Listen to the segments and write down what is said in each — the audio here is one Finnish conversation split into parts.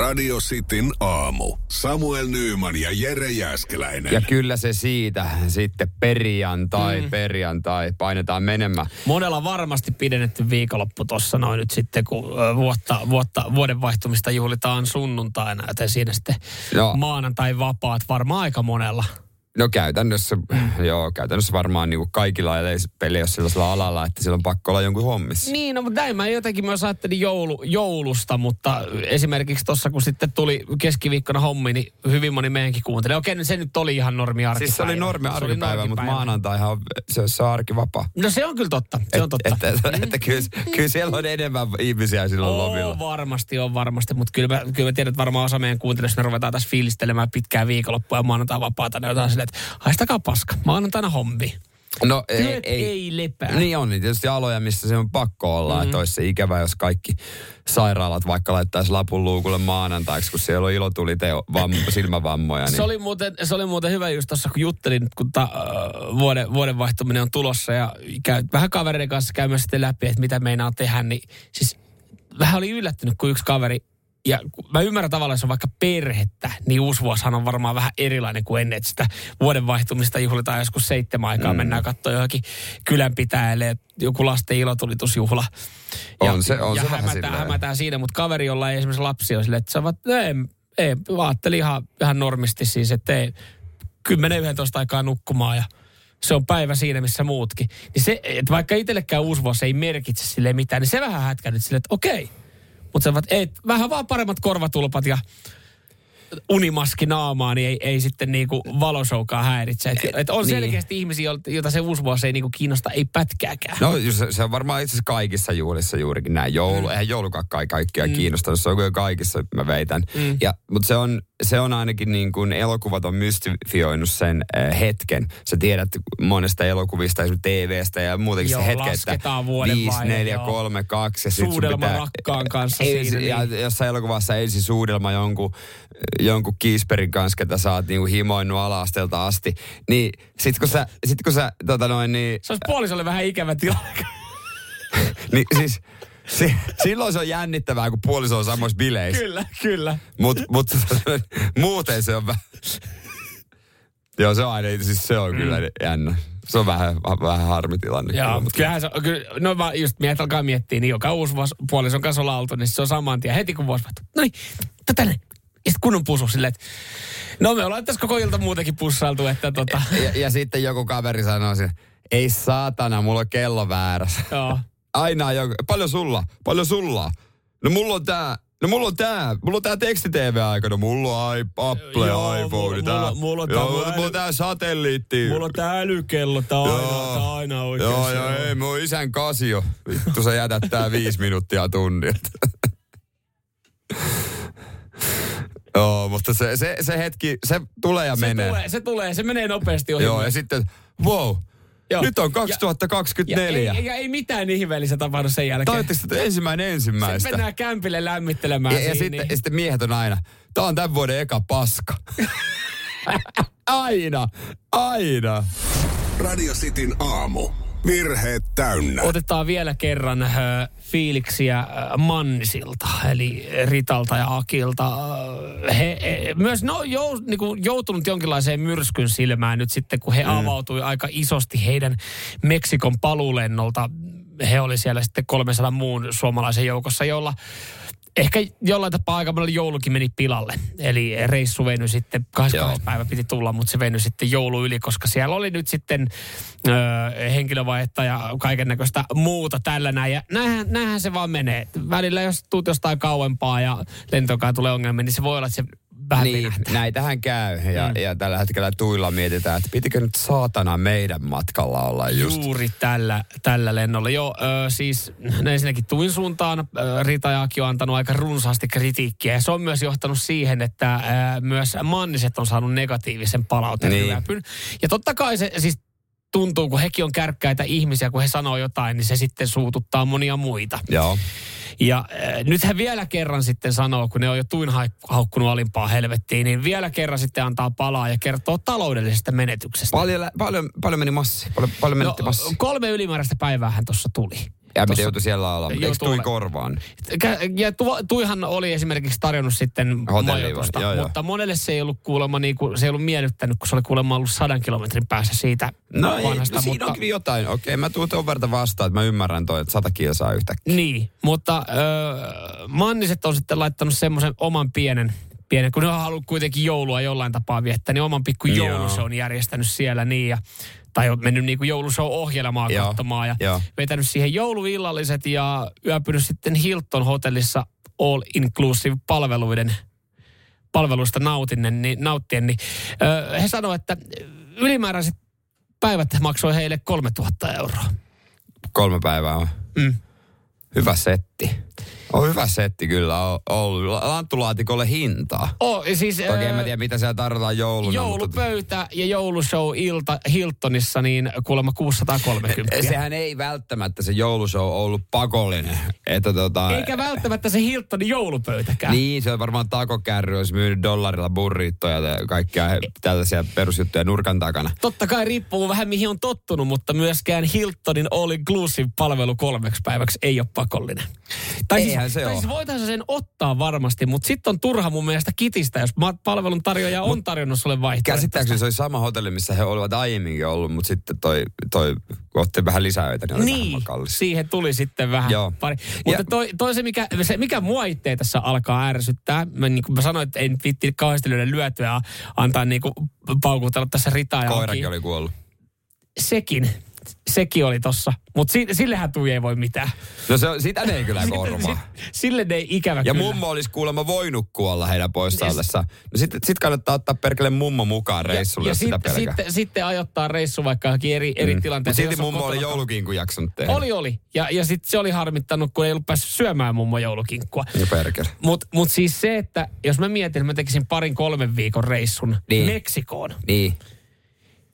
Radio Cityn aamu. Samuel Nyyman ja Jere Jäskeläinen. Ja kyllä se siitä sitten perjantai, mm. perjantai, painetaan menemään. Monella varmasti pidennetty viikonloppu tuossa noin nyt sitten, kun vuotta, vuotta, vuoden vaihtumista juhlitaan sunnuntaina, joten siinä sitten Joo. maanantai vapaat varmaan aika monella. No käytännössä, joo, käytännössä varmaan niin kuin kaikilla peli on sellaisella alalla, että sillä on pakko olla jonkun hommissa. Niin, no mutta näin mä jotenkin myös ajattelin joulu, joulusta, mutta esimerkiksi tuossa kun sitten tuli keskiviikkona hommi, niin hyvin moni meidänkin kuunteli. Okei, no se nyt oli ihan normi arkipäivä. Siis se oli normi arkipäivä, mutta maanantaihan se, se on arkivapaa. No se on kyllä totta, se on totta. Että, että, että kyllä, kyllä siellä on enemmän ihmisiä silloin lomilla. On varmasti, on varmasti, mutta kyllä mä, kyllä mä tiedän, että varmaan osa meidän kuuntelijoista me ruvetaan tässä fiilistelemään pitkää viikonloppua ja maanantai vapaata, niin jotain silleen, että haistakaa paska, maanantaina hommi. No Työt ei lepää. Niin on, niin tietysti aloja, missä se on pakko olla. Mm-hmm. Että olisi se ikävä, jos kaikki sairaalat vaikka laittaisi lapun luukulle maanantaiksi, kun siellä on ilotuli teo, vam, silmävammoja. Niin. Se, oli muuten, se oli muuten hyvä just tuossa, kun juttelin, kun ta, äh, vuoden, vuoden vaihtuminen on tulossa ja käy, vähän kavereiden kanssa käymässä sitten läpi, että mitä meinaa tehdä, niin siis vähän oli yllättynyt, kun yksi kaveri ja mä ymmärrän tavallaan, jos on vaikka perhettä, niin uusi vuosihan on varmaan vähän erilainen kuin ennen, että sitä vuoden vaihtumista juhlitaan joskus seitsemän aikaa, mm. mennään katsoa johonkin kylänpitäjälle, joku lasten ilotulitusjuhla. Ja, On se- on ja se vähän hämätään, silleen. hämätään siinä, mutta kaveri, jolla ei esimerkiksi lapsi ole silleen, että sä vaat, ei, ei, mä ajattelin ihan, ihan normisti siis, että ei 10-11 aikaa nukkumaan ja se on päivä siinä, missä muutkin. Niin se, että vaikka itsellekään uusi vuosi ei merkitse sille mitään, niin se vähän hätkänyt silleen, että okei. Mutta vaat, ei, vähän vaan paremmat korvatulpat ja unimaski naamaa, niin ei, ei sitten niinku valosoukaan häiritse. Et, et on niin. selkeästi ihmisiä, joita se uusi vuosi ei niinku kiinnosta, ei pätkääkään. No se, se on varmaan itse asiassa kaikissa juhlissa juurikin näin. Joulu, mm. eihän joulukakka ei kaikkia mm. kiinnostanut, se on kyllä kaikissa, mä väitän. Mm. Ja, mutta se on, se on ainakin niin kuin elokuvat on mystifioinut sen äh, hetken. Sä tiedät monesta elokuvista, esimerkiksi TVstä ja muutenkin Joo, se hetken, lasketaan että vuoden 5, vaihe, 4, joo. 3, 2 ja sit sun Suudelma pitää, rakkaan kanssa ensi, siinä, Ja niin. jossain elokuvassa ensin suudelma jonkun, jonkun kiisperin kanssa, ketä sä oot niinku himoinnut ala-asteelta asti. Niin sit kun sä, sit kun sä tota noin niin, Se olisi puolisolle vähän ikävä tilanne. niin siis si, silloin se on jännittävää, kun puoliso on samoissa bileissä. kyllä, kyllä. Mutta mut, muuten se on vähän... Joo, se on aina, siis se on kyllä jännä. Se on vähän, vähän harmitilanne. Joo, kyllä, mutta kyllähän se on, kyllä, no mä just mietin, alkaa miettiä, niin joka uusi vuosi puolison kanssa ollaan oltu, niin se on saman tien heti kun vuosi vaihtuu. No niin, tänne. Ja sitten kunnon pusu silleen, että no me ollaan tässä koko ilta muutenkin pussailtu, että tota, Ja, ja sitten joku kaveri sanoo siinä, ei saatana, mulla on kello väärässä. joo. Aina joku, paljon sulla, paljon sulla. No mulla on tää, no mulla on tää, mulla on tää teksti-TV-aika, no mulla on i- Apple, Joo, iPhone, mulla- tää, mulla- mulla on joo, tää mulla, äly- on tää satelliitti. Mulla on tää älykello, tää on aina, Joo. tää aina oikein. Joo, joo, ei, mun isän kasio. Vittu sä jätät tää viisi minuuttia tunnin. Joo, mutta se, se, se hetki, se tulee ja se menee. tulee, se tulee, se menee nopeasti ohi. Joo, ja sitten, wow, Joo. nyt on Ja- 2024. Ja ei, ja ei mitään ihmeellistä tapahdu sen jälkeen. Toivottavasti että ensimmäinen Sitten ensimmäistä. mennään kämpille lämmittelemään Ja, ja, sitten, niin- ja sitten miehet on aina, tää on tämän vuoden eka paska. aina, aina. Radio Cityn aamu. Virheet täynnä. Otetaan vielä kerran äh, fiiliksiä äh, Mannisilta, eli Ritalta ja Akilta. Äh, he, he myös no, jou, niinku, joutunut jonkinlaiseen myrskyn silmään nyt sitten, kun he mm. avautui aika isosti heidän Meksikon paluulennolta. He oli siellä sitten 300 muun suomalaisen joukossa, jolla ehkä jollain tapaa aika paljon joulukin meni pilalle. Eli reissu venyi sitten, 20. Joo. päivä piti tulla, mutta se venyi sitten joulu yli, koska siellä oli nyt sitten ö, henkilövaihetta ja kaiken näköistä muuta tällä näin. Ja näinhän, näinhän se vaan menee. Välillä jos tuut jostain kauempaa ja lentokaan tulee ongelmia, niin se voi olla, että se vähän Niin, venähtää. näitähän käy. Ja, mm. ja tällä hetkellä tuilla mietitään, että pitikö nyt saatana meidän matkalla olla just. Juuri tällä, tällä lennolla. Joo, ö, siis ensinnäkin tuin suuntaan ö, Rita Jaakki on antanut aika runsaasti kritiikkiä. Ja se on myös johtanut siihen, että ö, myös Manniset on saanut negatiivisen palautteen Niin. Ja totta kai se siis tuntuu, kun hekin on kärkkäitä ihmisiä, kun he sanoo jotain, niin se sitten suututtaa monia muita. Joo. Ja äh, nyt he vielä kerran sitten sanoo, kun ne on jo tuin haukkunut alimpaa helvettiin, niin vielä kerran sitten antaa palaa ja kertoo taloudellisesta menetyksestä. Paljon, paljon, paljon meni massi. Paljon, paljon No, massi. kolme ylimääräistä päivää hän tuossa tuli. Ja miten joutui siellä olla? Eikö tui korvaan? Ja tu, Tuihan oli esimerkiksi tarjonnut sitten majoitusta, Joo, joo. mutta monelle se ei ollut kuulemma, niin kuin, se ei ollut miellyttänyt, kun se oli kuulemma ollut sadan kilometrin päässä siitä No, ei, vanhasta. no siinä mutta, on kyllä jotain. Okei, mä tuun tuon verran vastaan, että mä ymmärrän toi, että sata kilsaa yhtäkkiä. Niin, mutta ö, Manniset on sitten laittanut semmoisen oman pienen, pienen, kun ne on halunnut kuitenkin joulua jollain tapaa viettää, niin oman pikku Joo. joulushow on järjestänyt siellä niin ja tai on mennyt niin kuin joulushow-ohjelmaa Joo, katsomaan ja joo. vetänyt siihen jouluillalliset ja yöpynyt sitten Hilton hotellissa all inclusive palveluiden palveluista nautinen, niin, nauttien, niin ö, he sanoivat, että ylimääräiset päivät maksoi heille 3000 euroa. Kolme päivää on. Mm. Hyvä setti. On hyvä setti kyllä on ollut. Lanttulaatikolle hintaa. Oh, siis, Toki en mä tiedä, mitä siellä tarjotaan jouluna. Mutta Joulupöytä ja joulushow ilta Hiltonissa, niin kuulemma 630. sehän ei välttämättä se joulushow ollut pakollinen. Että tota, Eikä välttämättä se Hiltonin joulupöytäkään. Niin, se on varmaan takokärry, olisi myynyt dollarilla burrittoja ja kaikkia tällaisia perusjuttuja nurkan takana. Totta kai riippuu vähän mihin on tottunut, mutta myöskään Hiltonin all inclusive palvelu kolmeksi päiväksi ei ole pakollinen. Tai Eihän siis, se tai oo. siis voitaisiin sen ottaa varmasti, mutta sitten on turha mun mielestä kitistä, jos palvelun tarjoaja on tarjonnut sulle vaihtoehtoista. Käsittääkseni se oli sama hotelli, missä he olivat aiemminkin ollut, mutta sitten toi, toi otti vähän lisää öitä, niin Niin, vähän siihen tuli sitten vähän Joo. pari. Mutta Ja- toi, toi se, mikä, se, mikä mua itse tässä alkaa ärsyttää, mä, niin kuin mä sanoin, että ei nyt viitti kauheasti lyödä lyötyä ja antaa niin kuin paukutella tässä ritaa Koirakin oli kuollut. Sekin, sekin oli tossa. Mutta si, sillehän tui ei voi mitään. No se, sitä ne ei kyllä korvaa. Sille ne ei ikävä Ja kyllä. mummo olisi kuulemma voinut kuolla heidän poissa ollessaan. No sitten sit kannattaa ottaa perkele mummo mukaan reissulle, ja jos sitä sitten, pelkää. sitten, sitten ajoittaa reissu vaikka johonkin eri, eri Mutta tilanteeseen. silti mummo oli kotona. joulukinkun jaksanut tehdä. Oli, oli. Ja, ja sitten se oli harmittanut, kun ei ollut päässyt syömään mummo joulukinkkua. Ja perkele. Mutta mut siis se, että jos mä mietin, että mä tekisin parin kolmen viikon reissun Niin. Meksikoon, Niin.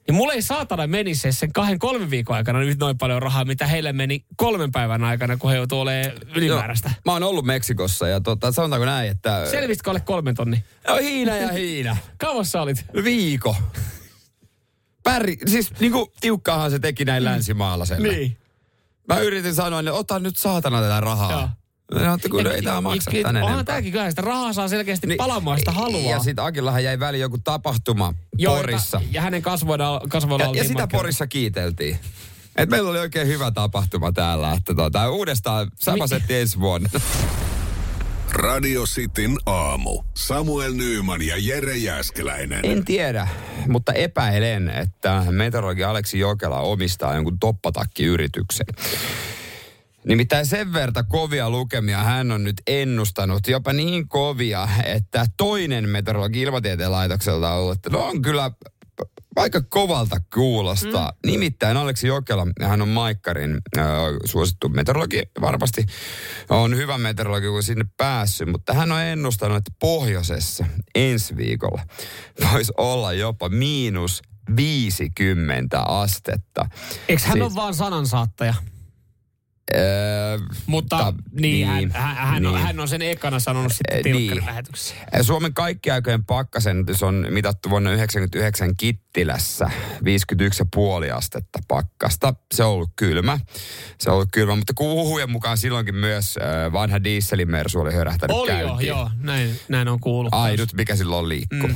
Niin mulla ei saatana menisi sen kahden kolmen viikon aikana nyt noin paljon rahaa, mitä heille meni kolmen päivän aikana, kun he joutuu olemaan ylimääräistä. Mä oon ollut Meksikossa ja tota, sanotaanko näin, että... Selvisitkö alle kolmen tonni? No Hiina ja Hiina. Kauas sä olit? Viiko. Päri, siis niinku tiukkaahan se teki näin länsimaalaiselle. Niin. Mä yritin sanoa, että ota nyt saatana tätä rahaa. Joo. No, että kun ei tää maksa Ja- tän Onhan enempää. tääkin kyllä, sitä rahaa saa selkeästi niin, palaamaan sitä haluaa. Ja sit Akillahan jäi väliin joku tapahtuma Joo, Porissa. Ja hänen kasvoilla, kasvoilla Ja, ja sitä markkinoilla. Porissa kiiteltiin. Et meillä oli oikein hyvä tapahtuma täällä. Että tota, uudestaan sama Mi- setti ensi vuonna. Radio Cityn aamu. Samuel Nyyman ja Jere Jäskeläinen. En tiedä, mutta epäilen, että meteorologi Aleksi Jokela omistaa jonkun toppatakkiyrityksen. Nimittäin sen verta kovia lukemia hän on nyt ennustanut, jopa niin kovia, että toinen meteorologi ilmatieteen laitokselta on ollut, että no on kyllä aika kovalta kuulostaa. Mm. Nimittäin Aleksi Jokela, hän on Maikkarin äh, suosittu meteorologi, varmasti on hyvä meteorologi, kun sinne päässyt, mutta hän on ennustanut, että pohjoisessa ensi viikolla voisi olla jopa miinus 50 astetta. Eikö hän Siis- ole vaan sanansaattaja? Öö, Mutta ta- niin, hän, hän, hän, On, niin. hän on sen ekana sanonut sitten Tilkkarin niin. lähetyksessä. Suomen kaikkiaikojen pakkasen se on mitattu vuonna 1999 Kittilässä 51,5 astetta pakkasta. Se on ollut kylmä. Se on ollut kylmä, mutta huhujen mukaan silloinkin myös äh, vanha dieselimersu oli hörähtänyt Oli jo, käyntiin. joo, näin, näin on kuullut. Ainut, mikä silloin liikkuu. Mm.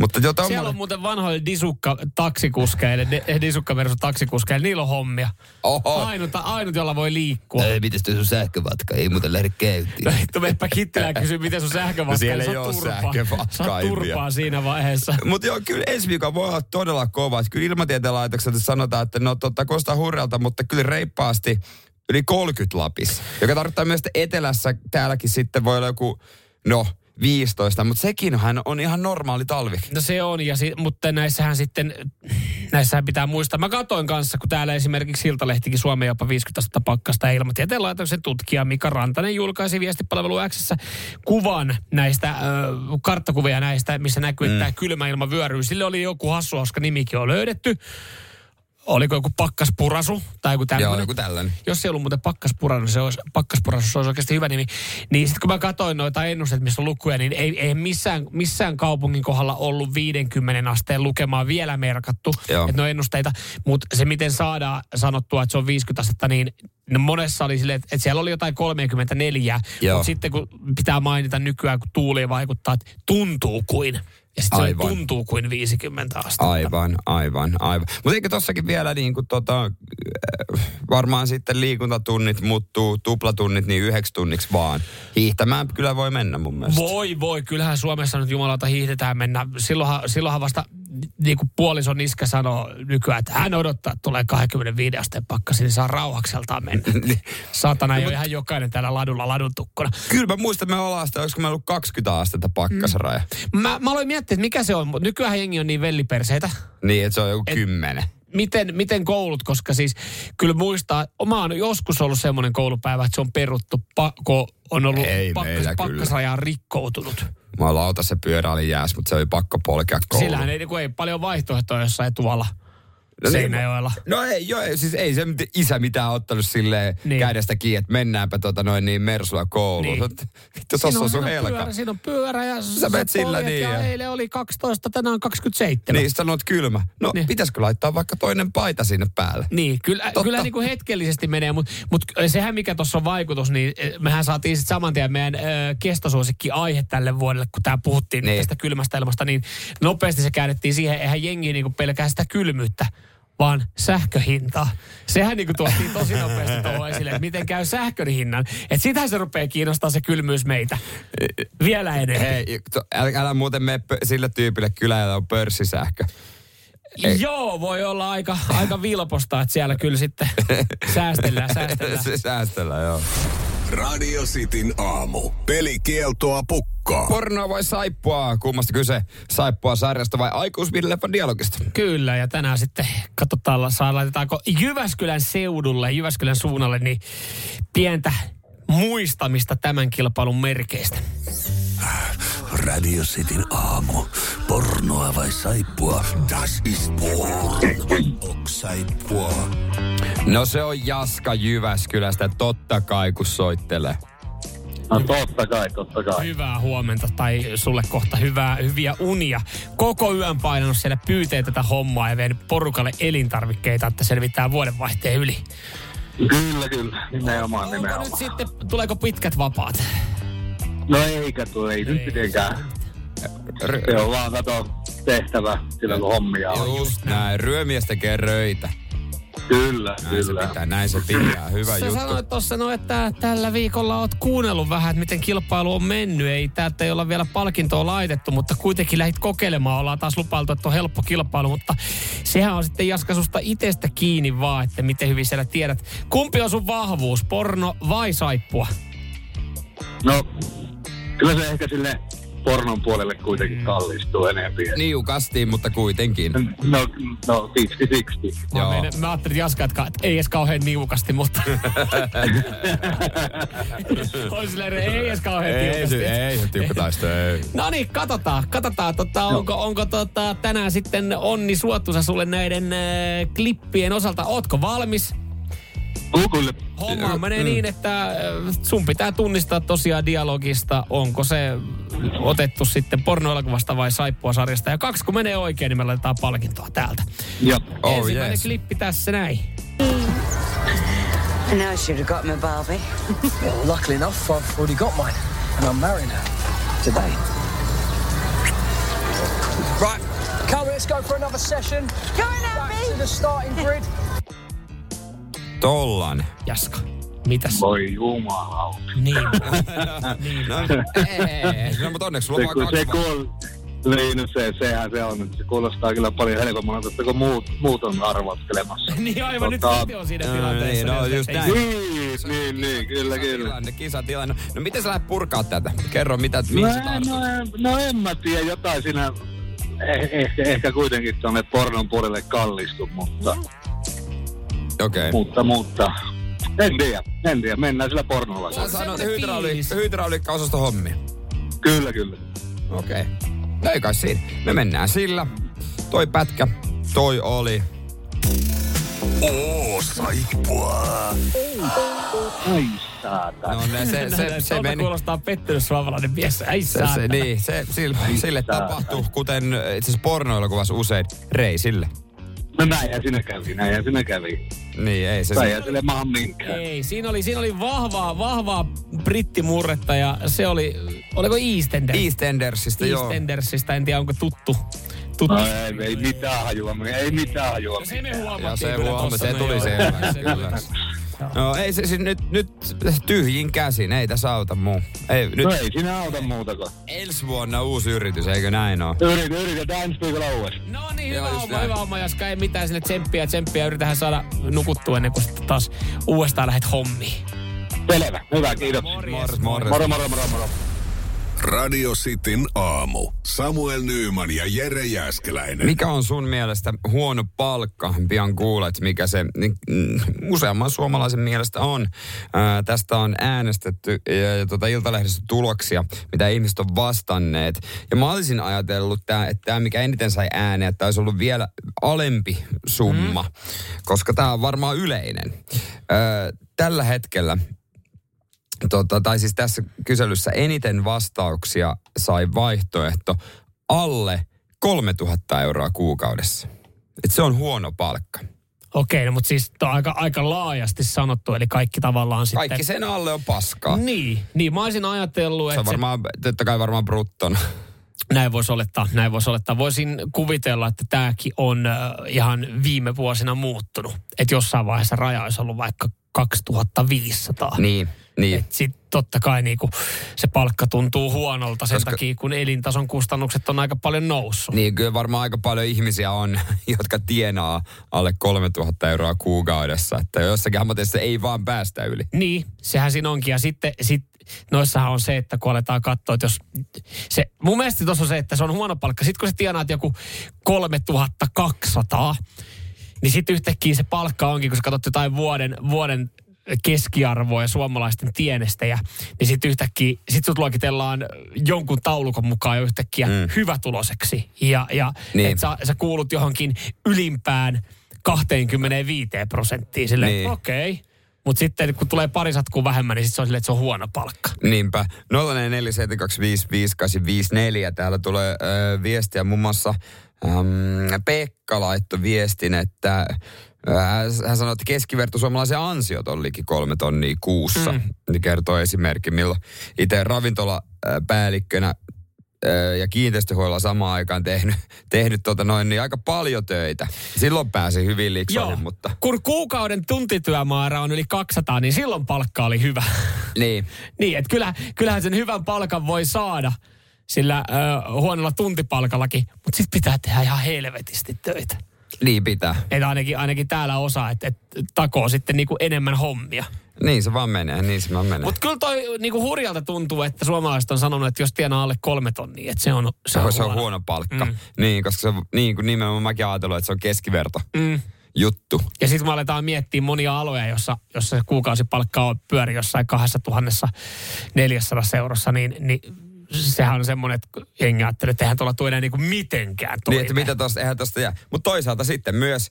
Mutta jo Siellä on muuten vanhoille disukka taksikuskeille, de- disukka versus taksikuskeille, niillä on hommia. Oho. Ainut, ainut, jolla voi liikkua. Ei, toi sun sähkövatka? Ei muuten lähde käyntiin. Vittu, meppä Kittilään kysyä, miten sun sähkövatka No siellä ei sä oot oo turpaa. sähkövatkaa, Sä turpaa siinä vaiheessa. Mutta joo, kyllä ensi viikolla voi olla todella kova. Että Kyllä ilmatieteen laitokselta sanotaan, että no totta kostaa hurjalta, mutta kyllä reippaasti yli 30 Lapissa. Joka tarkoittaa myös, että etelässä täälläkin sitten voi olla joku, no 15, mutta sekin hän on ihan normaali talvi. No se on, ja si- mutta näissähän sitten, näissähän pitää muistaa. Mä katoin kanssa, kun täällä esimerkiksi Siltalehtikin Suomen jopa 50 astetta pakkasta ja ilmatieteen laitoksen tutkija Mika Rantanen julkaisi viestipalvelu Xssä kuvan näistä, ö, karttakuvia näistä, missä näkyy, että tämä kylmä ilma vyöryy. Sille oli joku hassu, koska nimikin on löydetty. Oliko joku pakkaspurasu tai joku Joo, tämmöinen? joku tällainen. Jos ei ollut muuten pakkaspurasu, niin se olisi, pakkaspurasu, se olisi oikeasti hyvä nimi. Niin sitten kun mä katsoin noita ennusteita, missä on lukuja, niin ei, ei missään, missään kaupungin kohdalla ollut 50 asteen lukemaa vielä merkattu. Joo. Että ne on ennusteita. Mutta se, miten saadaan sanottua, että se on 50 astetta, niin no monessa oli silleen, että, että siellä oli jotain 34. Joo. Mutta sitten kun pitää mainita nykyään, kun tuuli vaikuttaa, että tuntuu kuin. Ja sitten se tuntuu kuin 50 astetta. Aivan, aivan, aivan. Mutta eikö tossakin vielä niin kuin tota, äh, varmaan sitten liikuntatunnit muuttuu tuplatunnit niin yhdeksi tunniksi vaan. Hiihtämään kyllä voi mennä mun mielestä. Voi, voi. Kyllähän Suomessa nyt jumalauta hiihdetään mennä. Silloinhan, silloinhan vasta niin kuin puolison iskä sanoo nykyään, että hän odottaa, että tulee 25 asteen pakkasi, niin saa rauhakseltaan mennä. Saatana ei ole ihan jokainen täällä ladulla ladun tukkona. Kyllä mä muistan, että me ollaan sitä, olisiko me ollut 20 astetta pakkasraja. Mm. Mä, mä aloin miettiä, että mikä se on, mutta nykyään jengi on niin velliperseitä. Niin, että se on joku Et- kymmenen. Miten, miten koulut, koska siis kyllä muistaa, oma on joskus ollut semmoinen koulupäivä, että se on peruttu, pakko on ollut Ei pakkas, meillä kyllä. pakkasraja on rikkoutunut. Mä lauta se pyörä oli jääs, mutta se oli pakko polkea kouluun. Sillähän ei, kun ei paljon vaihtoehtoja jossain tuolla No niin, Seinäjoella. No ei, joo, siis ei se isä mitään ottanut silleen Niin. kädestä kiinni, että mennäänpä tota noin niin Mersulla kouluun. Niin. Vittu, tossa on sun helka. pyörä, siinä on pyörä ja Sä menet sillä poljet niin Ja ja- eilen oli 12, tänään on 27. Niin, sanot kylmä. No, Niin. pitäisikö laittaa vaikka toinen paita sinne päälle? Niin, kyllä, Totta. kyllä niin kuin hetkellisesti menee, mutta mut sehän mikä tuossa on vaikutus, niin eh, mehän saatiin sitten saman tien meidän äh, kestosuosikki aihe tälle vuodelle, kun tämä puhuttiin. Niin. tästä kylmästä ilmasta, niin nopeasti se käännettiin siihen, eihän jengi niin kuin pelkää sitä kylmyyttä, vaan sähköhintaa. Sehän niin kuin tuotiin tosi nopeasti tuohon esille, että miten käy sähkön hinnan. Että sitähän se rupeaa kiinnostaa se kylmyys meitä. Vielä enemmän. Hei, to- älä, älä muuten mene pö- sille tyypille kyllä, jolla on pörssisähkö. Ei. Joo, voi olla aika, aika vilposta, että siellä kyllä sitten säästellään, säästellään. se säästellä, joo. Radio Cityn aamu. Pelikieltoa pukkaa. Pornoa vai saippua? Kummasta kyse? Saippua sarjasta vai aikuisvideleffan dialogista? Kyllä, ja tänään sitten katsotaan, saa laitetaanko Jyväskylän seudulle, Jyväskylän suunnalle, niin pientä muistamista tämän kilpailun merkeistä. Radio Cityn aamu. Pornoa vai saippua? Das ist porn. Ok saippua. No se on Jaska Jyväskylästä, totta kai kun soittelee. No totta kai, totta kai. Hyvää huomenta tai sulle kohta hyvää, hyviä unia. Koko yön painanut siellä pyyteen tätä hommaa ja vienyt porukalle elintarvikkeita, että selvittää vuodenvaihteen yli. Kyllä, kyllä. Nimenomaan, Onko nyt nimenomaan. sitten, tuleeko pitkät vapaat? No eikä tuo, ei nyt mitenkään. Se on vaan kato tehtävä silloin kun hommia on. Just näin, ryömies tekee röitä. Kyllä, Näin se kyllä. pitää, näin se pitää. Hyvä Sä juttu. sanoit tuossa, no, että tällä viikolla oot kuunnellut vähän, että miten kilpailu on mennyt. Ei täältä ei olla vielä palkintoa laitettu, mutta kuitenkin lähit kokeilemaan. Ollaan taas lupailtu, että on helppo kilpailu, mutta sehän on sitten Jaska susta itsestä kiinni vaan, että miten hyvin siellä tiedät. Kumpi on sun vahvuus, porno vai saippua? No, kyllä se ehkä sille pornon puolelle kuitenkin kallistuu enempi. Niukasti, mutta kuitenkin. No, no 50-60. Mä, Joo. meina- mä ajattelin, että Jaska, että ei edes kauhean niukasti, mutta... Olisi silleen, ei edes kauhean Ei tiukasti. se, ei se tiukka taisto, ei. No niin, katsotaan. Katsotaan, tota, onko, onko tota, tänään sitten onni suotuisa sulle näiden äh, klippien osalta. Ootko valmis? Google. Homma Mm. menee niin, että äh, sun pitää tunnistaa tosiaan dialogista, onko se otettu sitten pornoelokuvasta vai saippua sarjasta. Ja kaksi kun menee oikein, niin me laitetaan palkintoa täältä. Joo. Oh, Ensimmäinen yes. klippi tässä näin. Now I should have got my Barbie. Well, luckily enough, I've already got mine, and I'm marrying her today. Right, come, let's go for another session. Go on, Back Abby. to the starting grid. Tollan. Jaska, mitäs? Voi jumalauta. Niin. No, ei, no, mutta onneksi sulla Se, on se, kuul, Niin, no se, sehän se on. Se kuulostaa kyllä paljon helpommalta, että kun muut, muut on arvottelemassa. niin aivan nyt Tota, sitten on siinä Ää, tilanteessa. niin, no että just ei- näin. Niin, niin, niin, kyllä, kyllä. Tilanne, kisatilanne. No miten sä lähdet purkaa tätä? Kerro, mitä, No, mihin sä en- tartut? no, en, no en mä tiedä, jotain siinä eh, ehkä, ehkä kuitenkin tuonne pornon puolelle kallistu, mutta, Okei. Okay. mutta, mutta, en tiedä, en tiedä, mennään sillä pornolla. Sä sanoit semmoinen hydrauli, fiilis. hydrauliikka-osasto hommia. Kyllä, kyllä. Okei. Okay. No ei kai siinä. Me mennään sillä. Toi pätkä, toi oli. Oo, saippua. Ai saatana. No ne, se, se, se, se meni. kuulostaa pettynyt suomalainen mies. Ai Se, se, niin, se, sille, sille tapahtuu, kuten itse asiassa pornoelokuvassa usein, reisille. No näinhän sinä kävi, näinhän sinä kävi. Niin, ei se... Tai sille maahan minkään. Ei, siinä oli, siinä oli vahvaa, vahvaa brittimurretta ja se oli, oliko EastEnders? EastEndersistä, joo. EastEndersistä, en tiedä onko tuttu. Tuttu. No ei, ei mitään hajua, ei mitään hajua. Se me Ja huomattiin se kyllä huoma, tossa, se tuli selväksi, Se- kyllä. No ei se siis nyt, nyt tyhjin käsin, ei tässä auta muu. Ei, nyt No ei sinä auta muutakaan. ensi vuonna uusi yritys, eikö näin ole? Yritä, yritetään ensi viikolla uudestaan. No niin, hyvä homma, hyvä homma, Jaska. Ei mitään sinne tsemppiä, tsemppiä. Yritetään saada nukuttua ennen kuin sitten taas uudestaan lähdet hommiin. Selvä, hyvä, kiitos. Morjes, morjes. Moro, moro, moro, moro. Radio Cityn aamu. Samuel Nyyman ja Jere Jäskeläinen. Mikä on sun mielestä huono palkka? Pian kuulet, mikä se niin, mm, useamman suomalaisen mielestä on. Ää, tästä on äänestetty ja, ja tuota Iltalehdessä tuloksia, mitä ihmiset on vastanneet. Ja mä olisin ajatellut, tää, että tämä, mikä eniten sai ääniä, että olisi ollut vielä alempi summa, mm. koska tämä on varmaan yleinen. Ää, tällä hetkellä tota, tai siis tässä kyselyssä eniten vastauksia sai vaihtoehto alle 3000 euroa kuukaudessa. Et se on huono palkka. Okei, no mutta siis tää on aika, aika laajasti sanottu, eli kaikki tavallaan sitten... Kaikki sen alle on paskaa. Niin, niin mä olisin ajatellut, Se on että se, varmaan, totta kai varmaan bruttona. näin voisi olettaa, näin voisi olettaa. Voisin kuvitella, että tämäkin on äh, ihan viime vuosina muuttunut. Että jossain vaiheessa raja olisi ollut vaikka 2500. Niin, niin. Et sit totta kai niinku se palkka tuntuu huonolta sen Koska- takia, kun elintason kustannukset on aika paljon noussut. Niin kyllä varmaan aika paljon ihmisiä on, jotka tienaa alle 3000 euroa kuukaudessa. Että jossakin ammatissa ei vaan päästä yli. Niin, sehän siinä onkin. Ja sitten sit, noissahan on se, että kun aletaan katsoa, että jos se, mun mielestä tuossa on se, että se on huono palkka. Sitten kun sä tienaat joku 3200, niin sitten yhtäkkiä se palkka onkin, kun sä katsot jotain vuoden, vuoden keskiarvoa ja suomalaisten tienestejä, niin sitten yhtäkkiä, sit sut luokitellaan jonkun taulukon mukaan jo yhtäkkiä mm. hyvätuloseksi. Ja, ja Niin. että sä, sä kuulut johonkin ylimpään 25 prosenttiin. Silleen, Niin. okei. Okay. Mutta sitten kun tulee pari satkua vähemmän, niin sitten se on silleen, että se on huono palkka. Niinpä. 0447255854. Täällä tulee äh, viestiä muun muassa ähm, Pekka laittoi viestin, että hän sanoi, että keskiverto suomalaisen ansiot on liki kolme tonnia kuussa. Mm. Niin kertoo esimerkki, milloin itse ravintolapäällikkönä ja kiinteistöhuolella samaan aikaan tehnyt, tehnyt tota noin, niin aika paljon töitä. Silloin pääsi hyvin liksoihin, mutta Kun kuukauden tuntityömäärä on yli 200, niin silloin palkka oli hyvä. niin. niin, että kyllä, kyllähän sen hyvän palkan voi saada sillä ö, huonolla tuntipalkallakin, mutta sitten pitää tehdä ihan helvetisti töitä. Niin pitää. Että ainakin, ainakin täällä osaa, että et takoo sitten niinku enemmän hommia. Niin se vaan menee, niin se vaan menee. Mutta kyllä toi niinku hurjalta tuntuu, että suomalaiset on sanonut, että jos tienaa alle kolme tonnia, että se on, se Se on, se on huono. huono palkka. Mm. Niin, koska se on, niin kuin nimenomaan mäkin ajatellut, että se on keskiverto Mm. juttu. Ja sitten kun aletaan miettiä monia aloja, jossa, jossa se kuukausipalkka on pyöri jossain 2400 eurossa, niin, niin sehän on semmoinen, että jengi ajattelee, että eihän tuolla tule enää niinku mitenkään Niin, toimeen. että mitä tosta, eihän tosta jää. Mutta toisaalta sitten myös,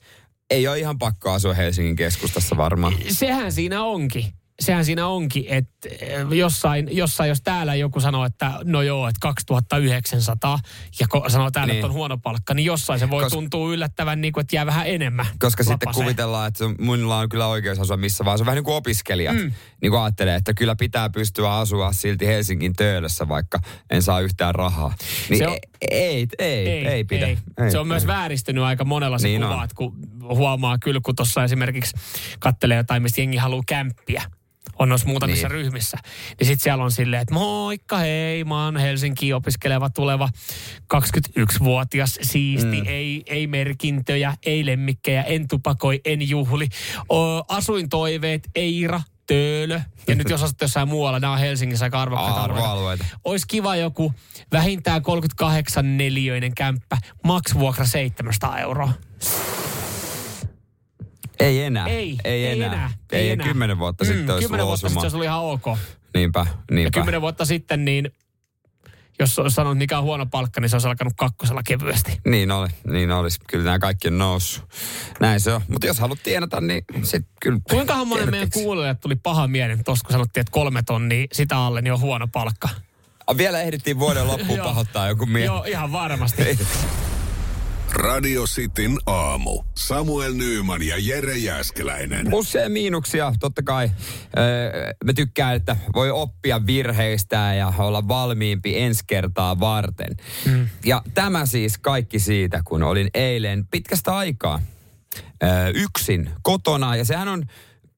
ei ole ihan pakko asua Helsingin keskustassa varmaan. Sehän siinä onkin. Sehän siinä onkin, että eh, jossain, jossain, jos täällä joku sanoo, että no joo, että 2900 ja ko- sanoo täällä, Niin. että on huono palkka, niin jossain se voi Kos- tuntua yllättävän niin kuin, että jää vähän enemmän. Koska sitten lapaseen. kuvitellaan, että mulla on kyllä oikeus asua missä vaan. Se on vähän niin kuin opiskelijat. Mm. Niin kuin ajattelee, että kyllä pitää pystyä asua silti Helsingin töölössä, vaikka en saa yhtään rahaa. Niin Se on- ei, ei, ei, ei, ei pidä. Ei. Ei, se on myös ei. vääristynyt aika monella se Niin että kun huomaa kyllä, kun tuossa esimerkiksi kattelee jotain, mistä jengi haluaa kämppiä on noissa muutamissa Niin. ryhmissä. Niin sitten siellä on silleen, että moikka hei, mä oon Helsinkiin opiskeleva tuleva 21-vuotias, siisti, mm. ei, ei merkintöjä, ei lemmikkejä, en tupakoi, en juhli. O, asuintoiveet, Eira, Töölö. Ja nyt jos asut jossain muualla, nämä on Helsingissä aika arvokkaita alueita. Arvoalueita. Olisi kiva joku vähintään 38 neliöinen kämppä, maks vuokra 700 euroa. Ei enää. Ei, ei, ei enää. enää, Ei, ei enää. kymmenen vuotta sitten olisi Kymmenen vuotta osuma. sitten se oli ihan ok. Niinpä, Ja niinpä. kymmenen vuotta sitten, niin jos olisi sanonut mikä on huono palkka, niin se olisi alkanut kakkosella kevyesti. Niin oli, niin olisi. Kyllä nämä kaikki on noussut. Näin se on. Mutta jos haluat tienata, niin sitten kyllä... Kuinkahan monen meidän kuulijat tuli paha mielen tuossa, kun sanottiin, että kolme tonnia sitä alle, niin on huono palkka. Vielä ehdittiin vuoden loppuun pahoittaa joku mies. Joo, ihan varmasti. Radio Cityn aamu. Samuel Nyyman ja Jere Jäskeläinen. Ja miinuksia, totta kai. Öö, me tykkään, että voi oppia virheistä ja olla valmiimpi ensi kertaa varten. Mm. Ja tämä siis kaikki siitä, kun olin eilen pitkästä aikaa öö, yksin kotona. Ja sehän on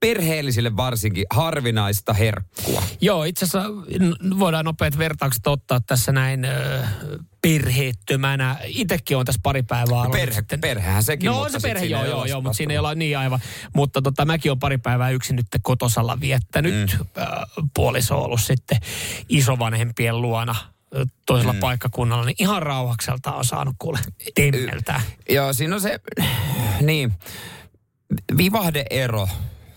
perheellisille varsinkin harvinaista herkkua. Joo, itse asiassa voidaan nopeat vertaukset ottaa tässä näin perheettömänä. Itekin on tässä pari päivää ollut. Perhe, sitten. perhehän sekin, No mutta on se sit perhe, joo, joo, ole joo, mutta siinä ei olla niin aivan. Mutta tota, mäkin olen pari päivää yksin nyt kotosalla viettänyt. Mm. Äh, puoliso on ollut sitten isovanhempien luona toisella mm. paikkakunnalla, niin ihan rauhakselta on saanut kuule temmeltää. Joo, siinä on se, niin, vivahdeero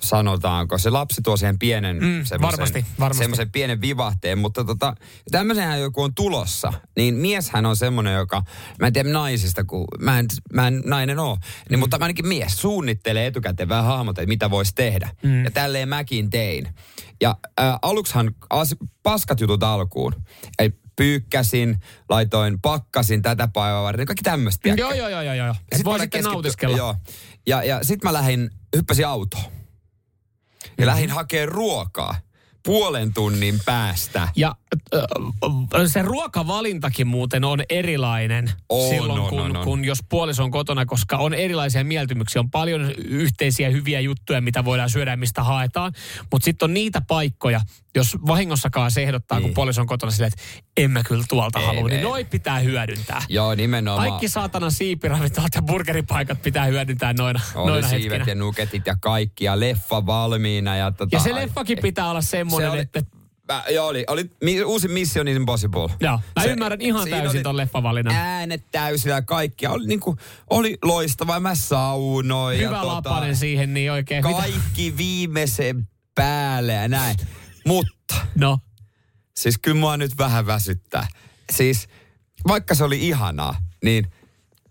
sanotaanko. Se lapsi tuo siihen pienen, Mm, semmoisen- varmasti, varmasti. semmoisen pienen vivahteen, mutta tota, tämmöisenhän joku on tulossa, niin mieshän on semmoinen, joka, mä en tiedä naisista, kun mä en, mä en nainen oo, niin, mutta ainakin mies suunnittelee etukäteen vähän hahmota, että mitä voisi tehdä. Mm. Ja tälleen mäkin tein. Ja äh, aluksihan as, paskat jutut alkuun. Eli pyykkäsin, laitoin, pakkasin tätä päivää varten, kaikki tämmöistä. Joo, joo, joo, joo, joo. Et Sit voi sitten nautiskella. Joo. Ja, ja sit mä lähdin, hyppäsin autoon. Ja Mhm. lähdin hakemaan ruokaa puolen tunnin päästä. Ja äh, se ruokavalintakin muuten on erilainen On, silloin, on, kun, on, on. kun jos puoliso on kotona, koska on erilaisia mieltymyksiä. On paljon yhteisiä hyviä juttuja, mitä voidaan syödä ja mistä haetaan. Mutta sitten on niitä paikkoja, jos vahingossakaan se ehdottaa, niin. kun puoliso on kotona silleen, että en mä kyllä tuolta Ei, halua, niin ei. noi pitää hyödyntää. Joo, nimenomaan. Kaikki saatana siipiravintolat ja burgeripaikat pitää hyödyntää noina, Oli noina siivet hetkinä. ja nuketit ja kaikki ja leffa valmiina. Ja, tota, Ja se leffakin pitää olla semmoinen, se oli, että... Mä, joo, oli, oli mi, uusi Mission Impossible. Joo, mä Se- ymmärrän ihan täysin ton leffavalinnan. Äänet täysillä ja kaikkia. Oli, niinku, oli loistava. Mä saunoin. Hyvä ja, tota, siihen, niin oikein. Mitä? Kaikki viimeisen päälle ja näin. Mutta No, Siis kyllä mua nyt vähän väsyttää. Siis vaikka se oli ihanaa, niin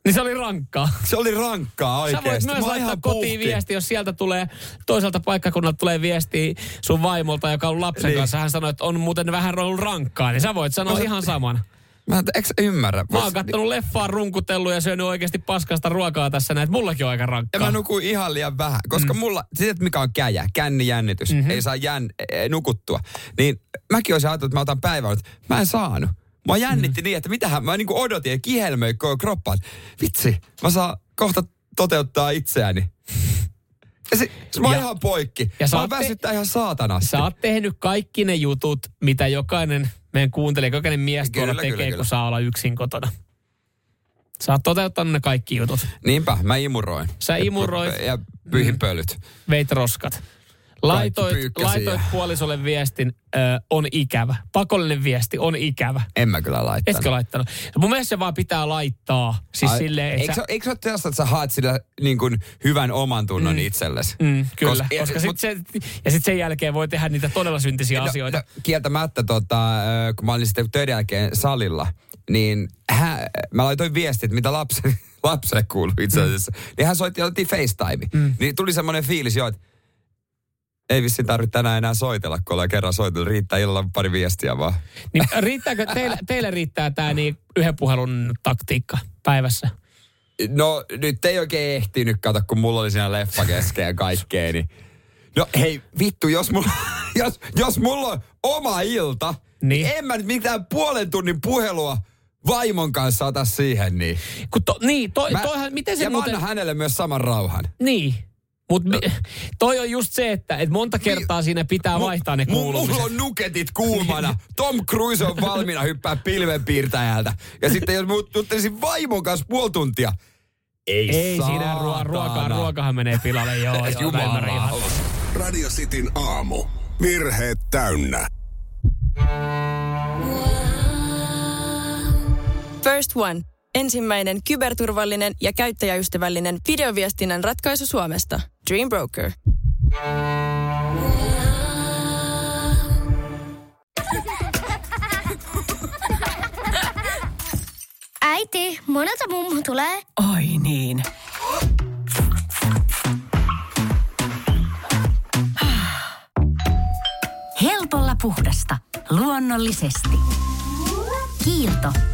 niin se oli rankkaa. se oli rankkaa Sä oikeesti. voit myös Mä laittaa kotiin puhki. viesti, jos sieltä tulee, toiselta paikkakunnalta tulee viesti sun vaimolta, joka on lapsen Niin. kanssa. Hän sanoi, että on muuten vähän ollut rankkaa, niin sä voit sanoa Mä- ihan saman. Mä eikö sä ymmärrä? Mä oon kattonut leffaa, runkutellut ja syönyt oikeasti paskasta ruokaa tässä näin, mullakin on aika Ja rankkaa. mä nukuin ihan liian vähän, koska mm. mulla, tiedät mikä on käjä, kännijännitys, Mhm. mm-hmm. ei saa jän, ei, nukuttua. Niin mäkin olisin ajatellut, että mä otan päivän, mä en saanut. Mä jännitti Mhm. niin, että mitähän, mä niinku odotin ja kihelmöi koko kroppaan. Vitsi, mä saan kohta toteuttaa itseäni. Ja se, se mä oon Ja- ihan poikki. ja mä te- väsyttää ihan saatanasti. Sä oot tehnyt kaikki ne jutut, mitä jokainen meidän kuuntelija, jokainen mies Kyllä, tuolla kyllä, tekee, kyllä. kun saa olla yksin kotona. Sä oot toteuttanut ne kaikki jutut. Niinpä, mä imuroin. Sä imuroit. Ja pyhin pölyt. Veit roskat. Laitoit, laitoit puolisolle viestin, ö, on ikävä. Pakollinen viesti, on ikävä. En mä kyllä laittanut. Etkö laittanut? Mun mielestä se vaan pitää laittaa. Siis Ai, silleen, eikö, sä, eikö se ole teosta, että sä haet sillä niin kuin hyvän oman tunnon mm. itsellesi? mm, kyllä. Koska- Koska, koska mut- sit se, ja sitten sen jälkeen voi tehdä niitä todella syntisiä asioita. No, kieltämättä, tota, kun mä olin sitten töiden jälkeen salilla, niin hän, mä laitoin viestit, mitä lapsi, lapselle kuuluu itse asiassa. Mm. Niin hän soitti ja otettiin FaceTime. Mm. Niin tuli semmoinen fiilis jo, että ei vissi tarvitse tänään enää soitella, kun ollaan kerran soitellut. Riittää illalla pari viestiä vaan. Niin riittääkö, teille, teille riittää tämä niin yhden puhelun taktiikka päivässä? No nyt ei oikein ehtinyt, kato, kun mulla oli siinä leffa kesken ja kaikkea, niin... No hei, vittu, jos mulla, jos, jos mulla on oma ilta, niin. Niin. en mä nyt mitään puolen tunnin puhelua vaimon kanssa ota siihen, niin... Kun to, niin, to, Mä, toihan, miten se ja muuten... mä annan hänelle myös saman rauhan. Niin. Mutta toi on just se, että et monta kertaa siinä pitää vaihtaa ne kuulumiset. Mulla on nuketit kuumana. Tom Cruise on valmiina hyppää pilvenpiirtäjältä. Ja sitten jos mut juttelisin vaimon kanssa puoli tuntia. Ei, Ei siinä ruo- ruokaa, ruokahan menee pilalle, joo. joo Jumala. Radio Cityn aamu. Virheet täynnä. First One. Ensimmäinen kyberturvallinen ja käyttäjäystävällinen videoviestinnän ratkaisu Suomesta. Dream Broker. Äiti, monelta mummu tulee? Oi niin. Helpolla puhdasta. Luonnollisesti. Kiilto.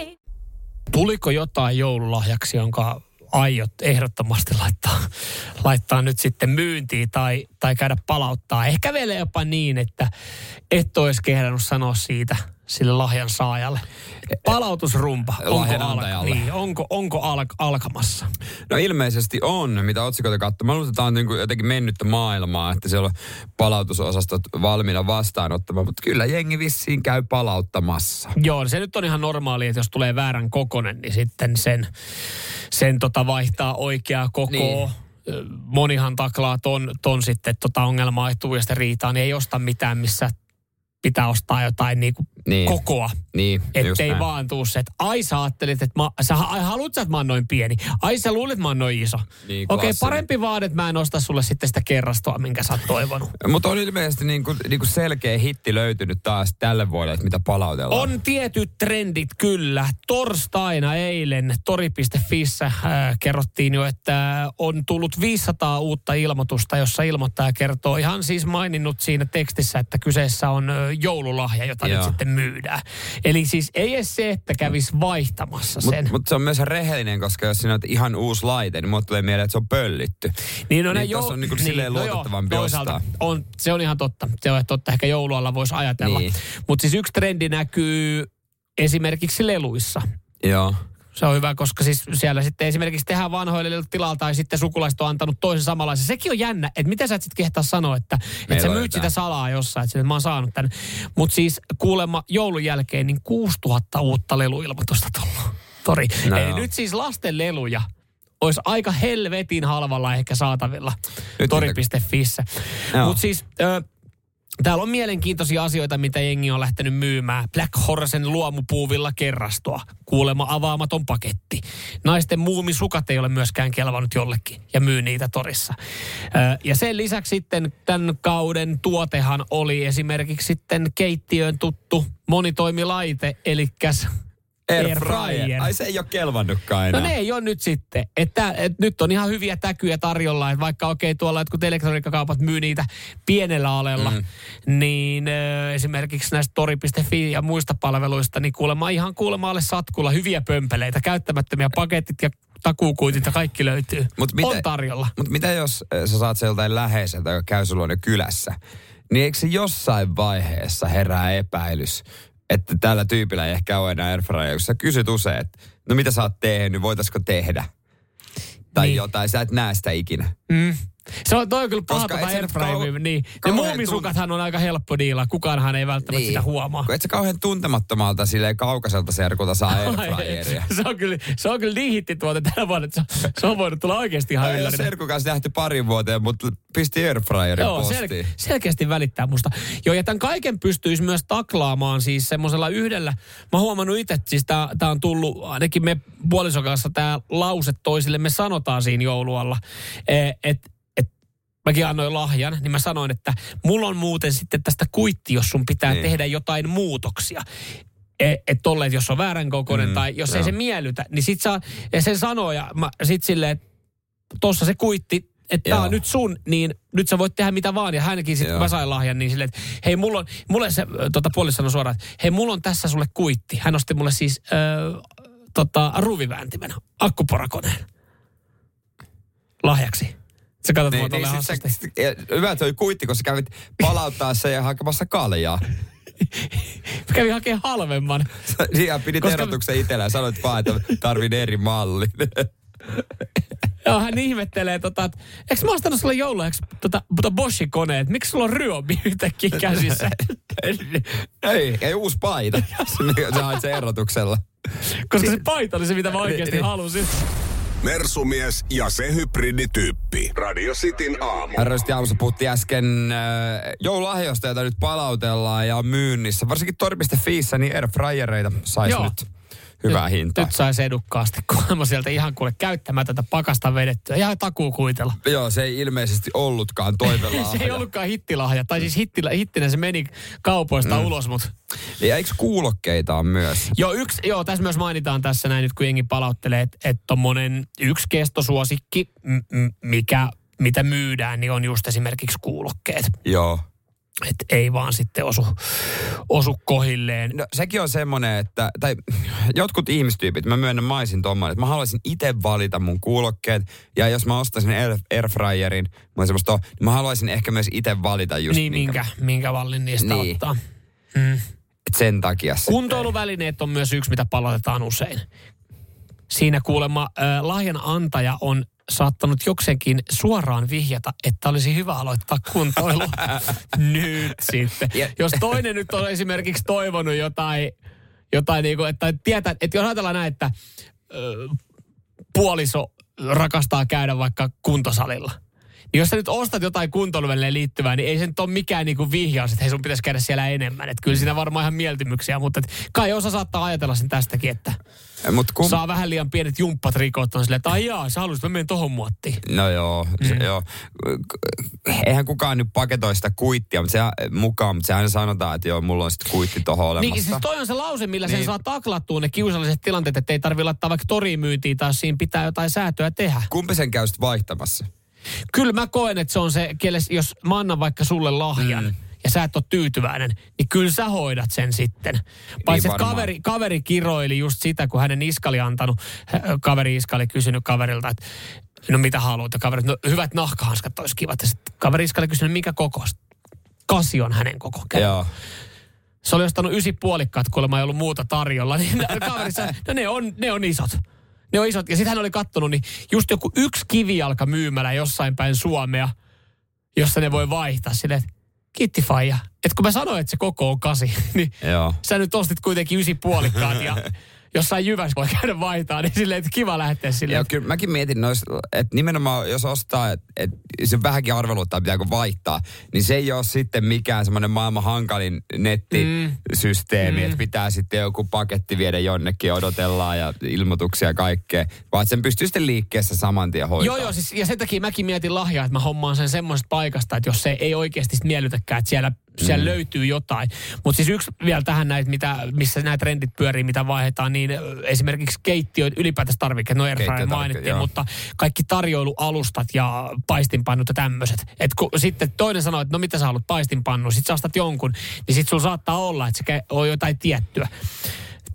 Tuliko jotain joululahjaksi, jonka aiot ehdottomasti laittaa, laittaa nyt sitten myyntiin tai, tai käydä palauttaa. Ehkä vielä jopa niin, että et olisi kehdannut sanoa siitä sille lahjan saajalle. Palautusrumpa. Lahjan onko, antajalle. niin, onko, onko al, alkamassa? No ilmeisesti on, mitä otsikoita katsoo. Mä luulen, että tämä on niin jotenkin mennyttä maailmaa, että siellä on palautusosastot valmiina vastaanottamaan, mutta kyllä jengi vissiin käy palauttamassa. Joo, se nyt on ihan normaali, että jos tulee väärän kokonen, niin sitten sen, sen tota vaihtaa oikeaa kokoa. Niin. Monihan taklaa ton, ton sitten tota ongelmaa sitä riitaa, niin ei osta mitään, missä pitää ostaa jotain Niin. kokoa. Niin, just Että ei näin. vaan tuu se, että ai sä ajattelit, että mä, sä ai, haluut sä, että mä oon noin pieni. Ai sä luulet, että mä oon noin iso. Niin, Okei, klassinen. parempi vaan, että mä en osta sulle sitten sitä kerrastoa, minkä sä oot toivonut. Mutta on ilmeisesti niin kuin, niin kuin selkeä hitti löytynyt taas tälle vuodelle, että mitä palautellaan. On tietyt trendit kyllä. Torstaina eilen tori.fissä äh, kerrottiin jo, että on tullut 500 uutta ilmoitusta, jossa ilmoittaja kertoo ihan siis maininnut siinä tekstissä, että kyseessä on äh, joululahja, jota Joo. nyt sitten myydään. Eli siis ei edes se, että kävis vaihtamassa sen. Mutta mut se on myös rehellinen, koska jos siinä on ihan uusi laite, niin mulle tulee mieleen, että se on pöllitty. Niin, no, niin tässä on niinku silleen no joo, luotettavampi ostaa. On, se on ihan totta. Se on totta. Ehkä joulualla voisi ajatella. Niin. Mutta siis yksi trendi näkyy esimerkiksi leluissa. Joo. Se on hyvä, koska siis siellä sitten esimerkiksi tehdään vanhoille tilalla tai sitten sukulaiset on antanut toisen samanlaisen. Sekin on jännä, että miten sä et sitten kehtaa sanoa, että, että sä myyt sitä salaa jossain, että mä oon saanut tänne. Mutta siis kuulemma joulun jälkeen niin 6000 uutta leluilmoitusta tullut. Tori. No Eli joo. nyt siis lasten leluja olisi aika helvetin halvalla ehkä saatavilla Nyt tori.fissä. Mutta siis... Ö, Täällä on mielenkiintoisia asioita, mitä jengi on lähtenyt myymään. Black Horsen luomupuuvilla kerrastoa. Kuulemma avaamaton paketti. Naisten muumisukat ei ole myöskään kelvannut jollekin ja myy niitä torissa. Ja sen lisäksi sitten tämän kauden tuotehan oli esimerkiksi sitten keittiöön tuttu monitoimilaite, eli Air fryer. Ai se ei ole kelvannutkaan No enää. ne ei ole nyt sitten. Että, et nyt on ihan hyviä täkyjä tarjolla, että vaikka okei tuolla jotkut elektroniikkakaupat myy niitä pienellä alella, mm. niin ö, esimerkiksi näistä tori.fi ja muista palveluista, niin kuulemma ihan kuulemma alle satkulla hyviä pömpeleitä, käyttämättömiä paketit ja takuukuitit ja kaikki löytyy. Mut on miten- tarjolla. Mutta mitä jos sä saat se joltain läheiseltä, joka käy sulla kylässä, niin eikö se jossain vaiheessa herää epäilys, että tällä tyypillä ei ehkä ole enää airfryer, kun sä kysyt usein, että no mitä sä oot tehnyt, voitaisiko tehdä? Tai niin. jotain, sä et näe sitä ikinä. Mm. Se on, toi on kyllä paha airfryer. kau- Niin. Ne kauhean muumisukathan on aika helppo diila. Kukaanhan ei välttämättä niin. sitä huomaa. Kun et sä kauhean tuntemattomalta silleen kaukaiselta serkulta saa airfryeria. se, on kyllä, se on kyllä niin hittituote tänä vuonna, että se, se on voinut tulla oikeasti ihan yllärinä. serkun kanssa nähty parin vuoteen, mutta pisti airfryerin Joo, postiin. sel- selkeästi välittää musta. Joo, ja tämän kaiken pystyisi myös taklaamaan siis semmoisella yhdellä. Mä oon huomannut itse, että siis tää, tää on tullut, ainakin me puolison kanssa tää lause toisille me sanotaan siinä joulualla, että et, mäkin annoin lahjan, niin mä sanoin, että mulla on muuten sitten tästä kuitti, jos sun pitää Niin. tehdä jotain muutoksia. Että tolleen, jos on väärän kokoinen Mm, tai jos ei joo. se miellytä, niin sit saa, ja sen sanoo ja mä, sit silleen, että tuossa se kuitti, että tämä on nyt sun, niin nyt sä voit tehdä mitä vaan. Ja hänkin sitten, kun mä sain lahjan, niin silleen, että hei, mulla on, mulle se, tota, puoli sanoi suoraan, että hei, mulla on tässä sulle kuitti. Hän osti mulle siis ö, tota, ruuvivääntimen, akkuporakoneen lahjaksi. Sä katsot Niin, niin, sit se, ja hyvä, että se oli kuitti, kun sä kävit palauttaa sen ja hakemassa kaljaa. Mä kävin hakemaan halvemman. Siinä pidit Koska- erotuksen itsellä ja sanoit vaan, että tarvin eri mallin. Joo, hän ihmettelee, tota, että eikö mä ostanut sulle joululahjaksi tota, tota Bosch-koneet? Miksi sulla on ryömi yhtäkkiä käsissä? ei, ei uusi paita. Sä hait sen erotuksella. Koska se paita oli se, mitä mä oikeasti Niin. halusin. Mersumies ja se hybridityyppi. Radio Cityn aamu. Rösti aamussa puhuttiin äsken äh, joululahjoista, joita nyt palautellaan ja on myynnissä. Varsinkin tori.fiissä, niin airfryereita saisi nyt hyvää nyt, hintaa. Nyt saisi edukkaasti kuulemma sieltä ihan kuule käyttämätöntä pakasta vedettyä. Ihan takuukuitella. Joo, se ei ilmeisesti ollutkaan toivelahja. se ei ollutkaan hittilahja. Tai siis hittilä, hittinen se meni kaupoista mm. ulos, mutta... Ja eikö kuulokkeita on myös? Joo, yksi, joo, tässä myös mainitaan tässä näin nyt, kun jengi palauttelee, että et tommonen yksi kestosuosikki, m- m- mikä, mitä myydään, niin on just esimerkiksi kuulokkeet. Joo. Että ei vaan sitten osu, osu kohilleen. No, sekin on semmoinen, että, tai jotkut ihmistyypit, mä myönnän maisin tommonen, että mä haluaisin itse valita mun kuulokkeet, ja jos mä ostaisin air, airfryerin, mä, semmoista, niin mä haluaisin ehkä myös itse valita just niin, minkä, minkä vallin niistä Niin. ottaa. Mm. Et sen takia. Kuntoiluvälineet on myös yksi, mitä palautetaan usein. Siinä kuulemma äh, lahjan antaja on saattanut jokseenkin suoraan vihjata, että olisi hyvä aloittaa kuntoilu nyt sitten. Jos toinen nyt on esimerkiksi toivonut jotain, jotain niin kuin, että tietää, että jos ajatellaan näin, että ö, puoliso rakastaa käydä vaikka kuntosalilla. Niin jos sä nyt ostat jotain kuntoiluvälineen liittyvää, niin ei se nyt ole mikään niinku vihjaus, että hei sun pitäisi käydä siellä enemmän. Että kyllä siinä varmaan ihan mieltymyksiä, mutta et kai osa saattaa ajatella sen tästäkin, että Mut kun, saa vähän liian pienet jumppatrikot on silleen, että ai jaa, sä haluaisit, mä menen tohon muottiin. No joo, se, Mm. joo. Eihän kukaan nyt paketoi sitä kuittia mutta se, mukaan, mutta sehän sanotaan, että joo, mulla on sitten kuitti tohon olemassa. Niin siis toi on se lause, millä niin. sen saa taklattua ne kiusalliset tilanteet, että ei tarvitse laittaa vaikka toriin myyntiin tai siinä pitää jotain säätöä tehdä. Kumpi sen käy sitten vaihtamassa? Kyllä mä koen, että se on se, kelle, jos mä annan vaikka sulle lahjan, mm. ja sä et ole tyytyväinen, niin kyllä sä hoidat sen sitten. Paitsi Niin kaveri, kaveri kiroili just sitä, kun hänen iska oli antanut, kaveri iska oli kysynyt kaverilta, että no mitä haluat, ja kaverit, no hyvät nahkahanskat olisi kivat. Ja sitten kaveri iska oli kysynyt, mikä koko? Kasi on hänen koko. Joo. Se oli ostanut ysi puolikkaat, kuulemma ei ollut muuta tarjolla. Niin kaveri sanoi, no ne on, ne on isot. Ne on isot. Ja sitten hän oli kattonut, niin just joku yksi kivijalka myymälä jossain päin Suomea, jossa ne voi vaihtaa silleen, että kiitti faija. Että kun mä sanoin, että se koko on kasi, niin Joo. sä nyt ostit kuitenkin ysi puolikkaat ja jossain jyvässä voi käydä vaihtaa, niin silleen, että kiva lähteä silleen. Joo, kyllä mäkin mietin nois, että nimenomaan jos ostaa, että et, se vähänkin arveluttaa, pitääkö vaihtaa, niin se ei ole sitten mikään semmoinen maailman hankalin nettisysteemi, mm. että pitää sitten joku paketti viedä jonnekin odotellaan ja ilmoituksia ja kaikkea, vaan sen pystyy sitten liikkeessä saman tien hoitaa. Joo, joo, siis, ja sen takia mäkin mietin lahjaa, että mä hommaan sen semmoisesta paikasta, että jos se ei oikeasti miellytäkään, että siellä, siellä löytyy jotain. Mutta siis yksi vielä tähän näitä, mitä, missä nämä trendit pyörii, mitä vaihdetaan, niin esimerkiksi keittiöt, ylipäätänsä tarvikkeet, no airfryer mainittiin, joo. mutta kaikki tarjoilualustat ja paistinpannut ja tämmöiset. Et kun sitten toinen sanoo, että no mitä sä haluat paistinpannu, sit sä ostat jonkun, niin sit sulla saattaa olla, että se on jotain tiettyä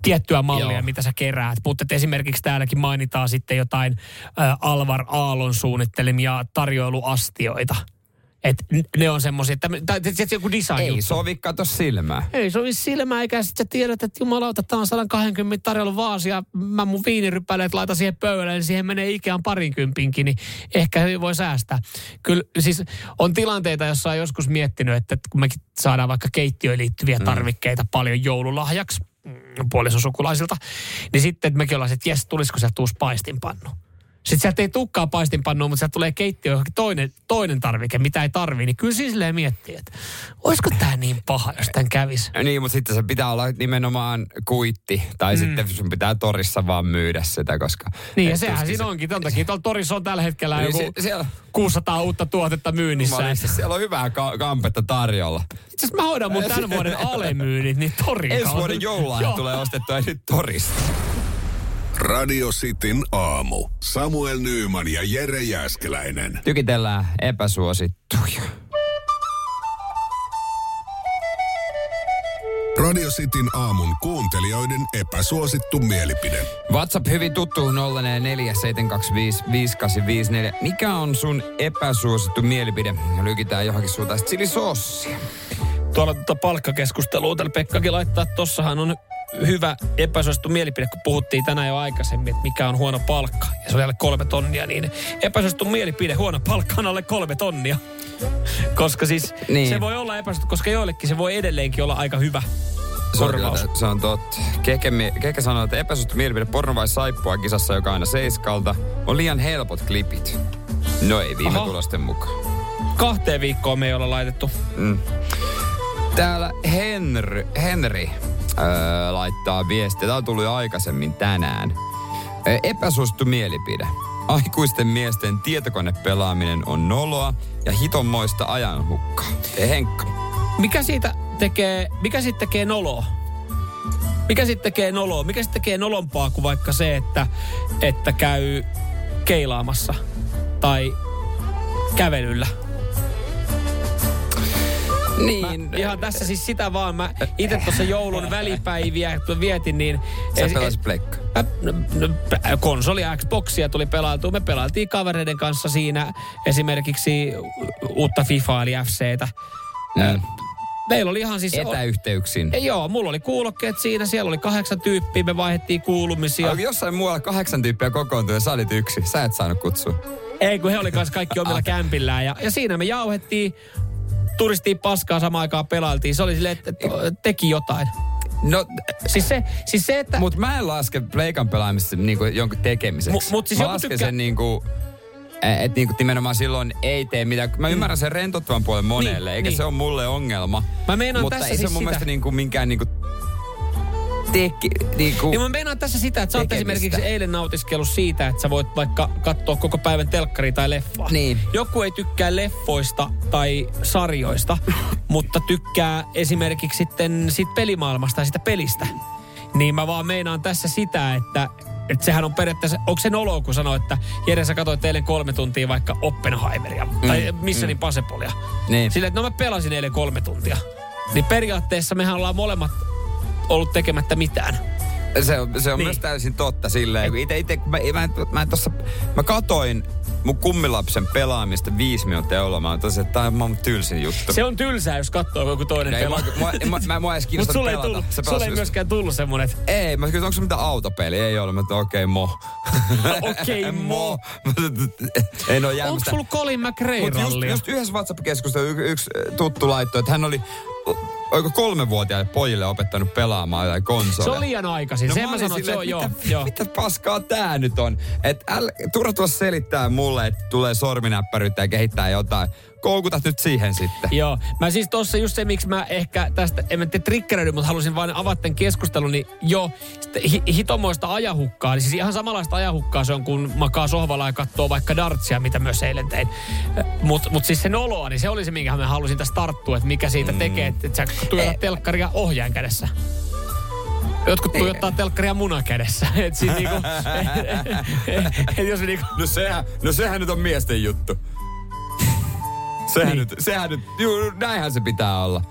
tiettyä mallia, Joo. mitä sä keräät. Mutta esimerkiksi täälläkin mainitaan sitten jotain ä, Alvar Aallon suunnittelemia tarjoiluastioita. Et ne on semmoisia, että tai tietysti joku design Ei juttu. sovi, kato silmää. Ei sovi silmää, eikä sit sä tiedät, että jumalauta, tää on 120 tarjolla vaasi ja mä mun viinirypäleet laitan siihen pöydälle, niin siihen menee ikään parinkympinkin, niin ehkä hyvin voi säästää. Kyllä siis on tilanteita, jossa on joskus miettinyt, että kun mekin saadaan vaikka keittiöön liittyviä tarvikkeita paljon joululahjaksi mm, puolisosukulaisilta, niin sitten että mekin ollaan, että jes, tulisiko sieltä uusi paistinpannu. Sitten sieltä ei tukkaa paistinpannua, mutta sieltä tulee keittiö johonkin toinen, toinen tarvike, mitä ei tarvii. Niin kyllä siis silleen miettii, että olisiko tämä niin paha, jos tämän kävisi. Niin, mutta sitten se pitää olla nimenomaan kuitti, tai mm. sitten sun pitää torissa vaan myydä sitä, koska... Niin ja sehän siinä onkin. Ton takia tuolla torissa on tällä hetkellä Niin joku se- siellä- 600 uutta tuotetta myynnissä. Mä Itse olin, siellä on hyvää ka- kampetta tarjolla. asiassa mä hoidan mun tämän vuoden alemyynnit, niin torin Ensi vuoden Joo. tulee ostettua nyt torista. Radio Cityn aamu. Samuel Nyyman ja Jere Jäskeläinen. Tykitellään epäsuosittuja. Radio Cityn aamun kuuntelijoiden epäsuosittu mielipide. WhatsApp hyvin tuttu 047255854. Mikä on sun epäsuosittu mielipide? Lykitään johonkin suuntaan chilisossia. Tuolla tuota palkkakeskustelua täällä Pekkakin laittaa, että tossahan on hyvä epäsuosittu mielipide, kun puhuttiin tänään jo aikaisemmin, että mikä on huono palkka. Ja se oli alle kolme tonnia, niin epäsuosittu mielipide, huono palkka on alle kolme tonnia. Koska siis niin. se voi olla epäsuosittu, koska joillekin se voi edelleenkin olla aika hyvä Se on, se on totta. Keke, sanoo, että epäsuosittu mielipide porno vai saippua kisassa, joka aina seiskalta, on liian helpot klipit. No ei viime Aha. tulosten mukaan. Kahteen viikkoon me ei olla laitettu. Mm. Täällä Henry, Henry öö, laittaa viestiä. Tämä on tullut jo aikaisemmin tänään. Epäsuosittu mielipide. Aikuisten miesten tietokonepelaaminen on noloa ja hitonmoista ajanhukkaa. Ei Henkka. Mikä siitä tekee, mikä siitä tekee noloa? Mikä siitä tekee noloa? Mikä siitä tekee nolompaa kuin vaikka se, että, että käy keilaamassa tai kävelyllä? Niin. Mä, ihan tässä siis sitä vaan. Mä itse tuossa joulun välipäiviä kun vietin, niin... Sä pelasit plekka. Mä- no, konsoli Xboxia tuli pelailtua. Me pelailtiin kavereiden kanssa siinä esimerkiksi uutta FIFA eli FCtä. Mm. Meillä oli ihan siis... Etäyhteyksin. Ja Joo, mulla oli kuulokkeet siinä, siellä oli kahdeksan tyyppiä, me vaihdettiin kuulumisia. Oli jossain muualla kahdeksan tyyppiä kokoontui ja sä olit yksi. Sä et saanut kutsua. Ei, kun he oli kanssa kaikki omilla kämpillään. Ja, ja siinä me jauhettiin, turistiin paskaa samaan aikaan pelailtiin. Se oli silleen, että teki jotain. No, Siis se, siis se että... Mut mä en laske pleikan pelaamista niinku jonkun tekemiseksi. Mu- mut siis mä lasken tykkää- sen niinku, että niinku nimenomaan silloin ei tee mitään. Mä ymmärrän sen rentouttavan puolen monelle, Niin, eikä niin. se ole mulle ongelma. Mä meinaan Mutta tässä ei se siis mun sitä- mielestä niinku minkään niinku teki, niinku... Niin mä meinaan tässä sitä, että sä oot esimerkiksi eilen nautiskellut siitä, että sä voit vaikka katsoa koko päivän telkkaria tai leffaa. Niin. Joku ei tykkää leffoista tai sarjoista, mutta tykkää esimerkiksi sitten siitä pelimaailmasta ja sitä pelistä. Niin mä vaan meinaan tässä sitä, että että sehän on periaatteessa, onko se noloa, kun sanoo, että Jere, sä katsoit eilen kolme tuntia vaikka Oppenheimeria mm, tai Missionin mm. Pasepolia. Niin. Sillä, että no mä pelasin eilen kolme tuntia. Niin periaatteessa mehän ollaan molemmat ollut tekemättä mitään. Se on, se on Niin. myös täysin totta silleen, kun ite, ite, kun mä, mä, mä, tossa, mä katoin mun kummilapsen pelaamista viisi minuuttia olla. Mä tosi, että tää on maailman tylsin juttu. Se on tylsää, jos katsoo joku toinen ei, pelaa. mua, mä, mä, mä edes kiinnostaa sulle ei, tullut, Se sulle ei just- myöskään tullut semmonen, Ei, mä kysyin, onko se mitä autopeli? Ei ole. Mä okei, mo. okei, mo. Ei ole Onko jäämästä. sulla Colin McRae Mutta just, just yhdessä WhatsApp-keskustelussa y- yksi äh, tuttu laittoi, että hän oli oiko kolmevuotiaille pojille opettanut pelaamaan jotain konsoleja. Se on liian aikaisin. Sen No mä mä sanon, että se on silleen, joo. mitä, joo. mitä paskaa tää nyt on? Et äl, turha selittää mulle, että tulee sorminäppäryyttä ja kehittää jotain. Koukutat nyt siihen sitten. Joo, mä siis tossa just se, miksi mä ehkä tästä, en mä tiedä triggeröidy, mutta halusin vain avata tämän keskustelun, niin hi- hitomoista ajahukkaa, niin siis ihan samanlaista ajahukkaa se on, kun makaa sohvalla ja katsoo vaikka dartsia, mitä myös eilen tein. Mutta mut siis se noloa, niin se oli se, minkä mä halusin tästä tarttua, että mikä siitä tekee, että, sä tuijotat telkkaria ohjaan kädessä. Jotkut tuijottaa telkkaria munan kädessä. Et siis niinku, et jos niinku, No sehän, no sehän nyt on miesten juttu. Sehän Niin. nyt, sehän nyt, juu, näinhän se pitää olla.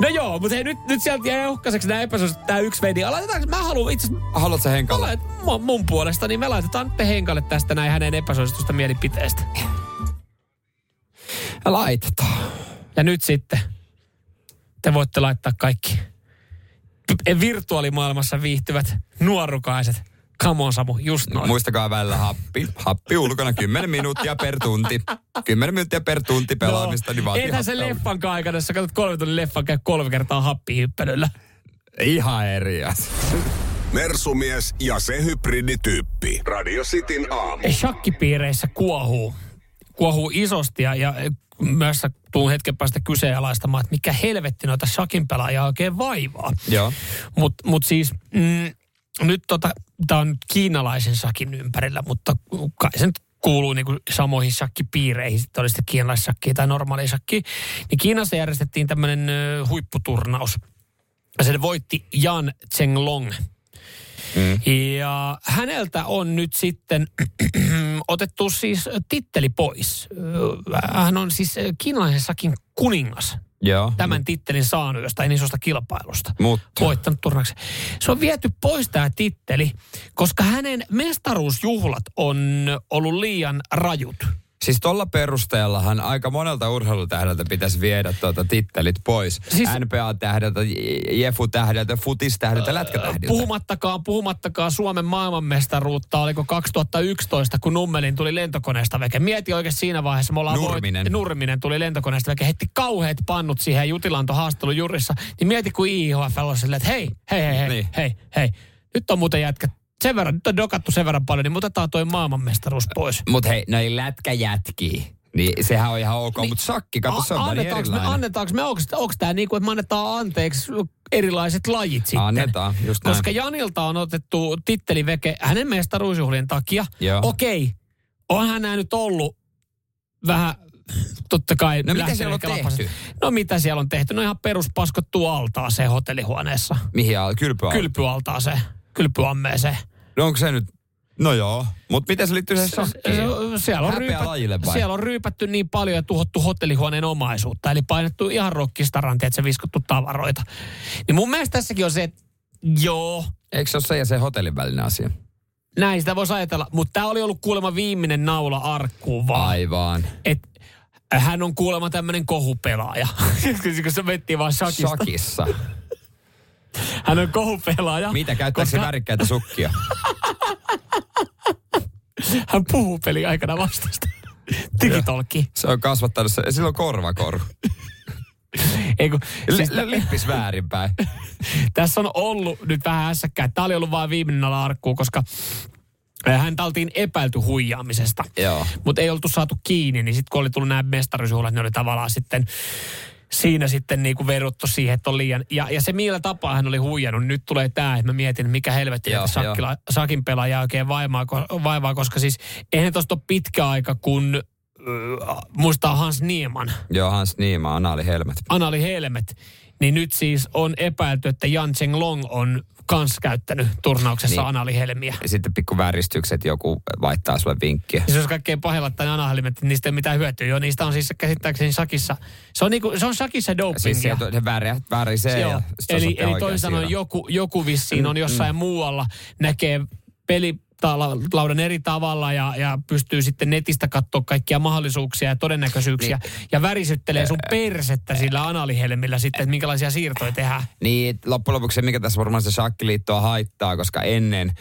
No joo, mutta hei, nyt, nyt sieltä jäi uhkaiseksi nämä epäsuosit, tämä yksi vedi. Laitetaanko, mä haluan itse Haluatko sä Henkalle? lait, mun, mun puolesta, niin me laitetaan Henkalle tästä näin hänen epäsuositusta mielipiteestä. Laitetaan. Ja nyt sitten te voitte laittaa kaikki virtuaalimaailmassa viihtyvät nuorukaiset. Come on Samu, just noin. Muistakaa välillä happi. Happi ulkona 10 minuuttia per tunti. 10 minuuttia per tunti pelaamista, niin vaatii Eihän se happea. leffan aikana, jos sä katsot kolme tunnin leffan, käy kolme kertaa happihyppelyllä. Ihan eri asia. Mersumies ja se hybridityyppi. Radio Cityn aamu. shakkipiireissä kuohuu. Kuohuu isosti ja, ja myös tuun hetken päästä kyseenalaistamaan, että mikä helvetti noita shakin pelaajia oikein vaivaa. Joo. Mutta mut siis mm, nyt tota, tämä on kiinalaisen shakin ympärillä, mutta kai se nyt kuuluu niinku samoihin shakkipiireihin, sitten oli sitten kiinalaissakkia tai normaali shakki. Niin Kiinassa järjestettiin tämmöinen huipputurnaus. Ja sen voitti Jan Chenglong. Mm. Ja häneltä on nyt sitten otettu siis titteli pois. Hän on siis kiinalaisessakin kuningas. Joo. Tämän tittelin saanut jostain isosta kilpailusta. Mutta. Voittanut turnauksen. Se on viety pois tämä titteli, koska hänen mestaruusjuhlat on ollut liian rajut. Siis tuolla perusteellahan aika monelta urheilutähdeltä pitäisi viedä tuota tittelit pois. Siis, NPA-tähdeltä, Jefu-tähdeltä, Futis-tähdeltä, Lätkätähdeltä. Puhumattakaan, puhumattakaan Suomen maailmanmestaruutta, oliko 2011, kun Nummelin tuli lentokoneesta veke. Mieti oikein siinä vaiheessa, me ollaan Nurminen. Voit, Nurminen tuli lentokoneesta veke, heitti kauheat pannut siihen Jutilanto jurissa. Niin mieti, kun IHF on silleen, että hei, hei, hei, hei, niin. hei, hei. Nyt on muuten jätkät sen verran, nyt on dokattu sen verran paljon, niin otetaan toi maailmanmestaruus pois. Mut hei, näin lätkäjätkii. Niin sehän on ihan ok, niin, mutta sakki, kato, se on erilainen. Me, annetaanko me, onko, onko tämä niin kuin, että me annetaan anteeksi erilaiset lajit sitten? Annetaan, just näin. Koska. Janilta on otettu titteliveke hänen mestaruusjuhlien takia. Joo. Okei, onhan nämä nyt ollut vähän totta kai. No mitä siellä on tehty? Lapasesta. No mitä siellä on tehty? No ihan peruspaskottu altaaseen hotellihuoneessa. Mihin al- kylpyaltaaseen? Kylpyaltaaseen. Kylpyammeeseen. No onko se nyt... No joo, mutta miten se liittyy siihen sakkiin? Siellä on, vai? siellä on ryypätty niin paljon ja tuhottu hotellihuoneen omaisuutta. Eli painettu ihan rokkistaran, että se viskottu tavaroita. Niin mun mielestä tässäkin on se, että joo. Eikö se ole se ja se hotellin välinen asia? Näin sitä voisi ajatella. Mutta tämä oli ollut kuulemma viimeinen naula arkkuun vaan. Aivan. Et hän on kuulemma tämmöinen kohupelaaja. kun se vettiin vaan shakista. Shakissa. Hän on kohupelaaja. Mitä, käyttääkö koska... se värikkäitä sukkia? Hän puhuu peli aikana vastasta. Digitolki. Se on kasvattanut se. Sillä on korvakoru. Ei kun, siis L- lippis väärinpäin. Tässä on ollut nyt vähän hässäkkää. Tämä oli ollut vain viimeinen arkku, koska hän oltiin epäilty huijaamisesta. Mutta ei oltu saatu kiinni, niin sitten kun oli tullut nämä mestaruusjuhlat, niin oli tavallaan sitten siinä sitten niin kuin verottu siihen, että on liian... Ja, ja se millä tapaa hän oli huijannut. Nyt tulee tämä, että mä mietin, mikä helvetti että Sakkila, Sakin pelaaja oikein vaimaa, vaivaa, koska siis eihän tuosta ole pitkä aika, kun äh, muistaa Hans Nieman. Joo, Hans Nieman, Anali Helmet. Anali Helmet. Niin nyt siis on epäilty, että Jan Cheng Long on kans käyttänyt turnauksessa niin. analihelmiä. Ja sitten pikku väristykset, joku vaihtaa sulle vinkkiä. Ja se on kaikkein pahilla, että analihelmet, että niistä ei mitään hyötyä. Joo, niistä on siis käsittääkseni sakissa. Se on, niinku, se on sakissa dopingia. Siis se, se väärä, väärisee. Ja eli, eli toisin sanoen joku, joku vissiin on jossain mm. muualla, näkee peli laudan eri tavalla ja, ja pystyy sitten netistä katsoa kaikkia mahdollisuuksia ja todennäköisyyksiä niin. ja värisyttelee sun persettä sillä analihelmillä sitten, että minkälaisia siirtoja tehdään. Niin, loppujen lopuksi se, mikä tässä varmaan se shakkiliittoa haittaa, koska ennen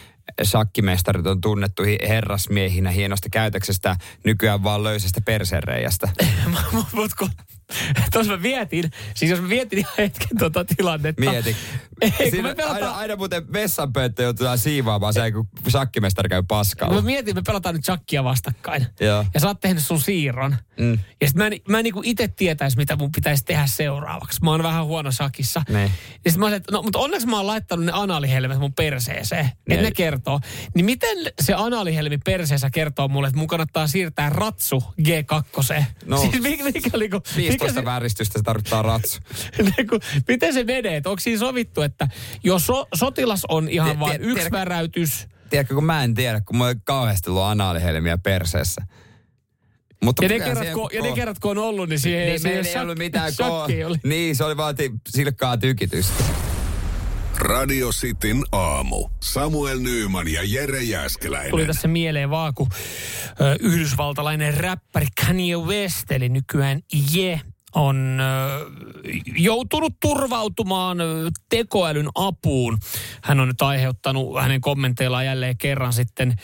shakkimestarit on tunnettu herrasmiehinä hienosta käytöksestä, nykyään vaan löysästä persereijästä. Mutta kun Tuossa mä vietin, siis jos mä vietin ihan hetken tuota tilannetta. Mieti. Ei, Siinä, pelataan... aina, aina muuten vessanpöyttö joutuu siivaamaan se, kun shakkimestari käy paskalla. Mä mietin, me pelataan nyt shakkia vastakkain. Joo. Ja sä oot tehnyt sun siirron. Mm. Ja sit mä en, mä en niinku itse tietäisi, mitä mun pitäisi tehdä seuraavaksi. Mä oon vähän huono shakissa. Ne. Ja sit mä olisin, no, mutta onneksi mä oon laittanut ne analihelmet mun perseeseen. Ne. Että ne kertoo. Niin miten se analihelmi perseessä kertoo mulle, että mun kannattaa siirtää ratsu G2? No. Siis mikä, mikä, mikä, 15 vääristystä se tarvittaa ratsu. miten se menee? Onko siinä sovittu, että jos so, sotilas on ihan vain yksi tiedä, väräytys... Tiedätkö, kun mä en tiedä, kun mulla ei kauheasti ollut anaalihelmiä perseessä. Mutta ja, ne kerrat, ko, ja ne kerrat, kun on ollut, niin siihen, niin, siihen ei ollut mitään ko- oli. Niin, se oli vaan silkkaa tykitystä. Radio Cityn aamu. Samuel Nyyman ja Jere Jäskeläinen. Tuli tässä mieleen vaan, kun ö, yhdysvaltalainen räppäri Kanye West, eli nykyään Je, on joutunut turvautumaan tekoälyn apuun. Hän on nyt aiheuttanut hänen kommenteillaan jälleen kerran sitten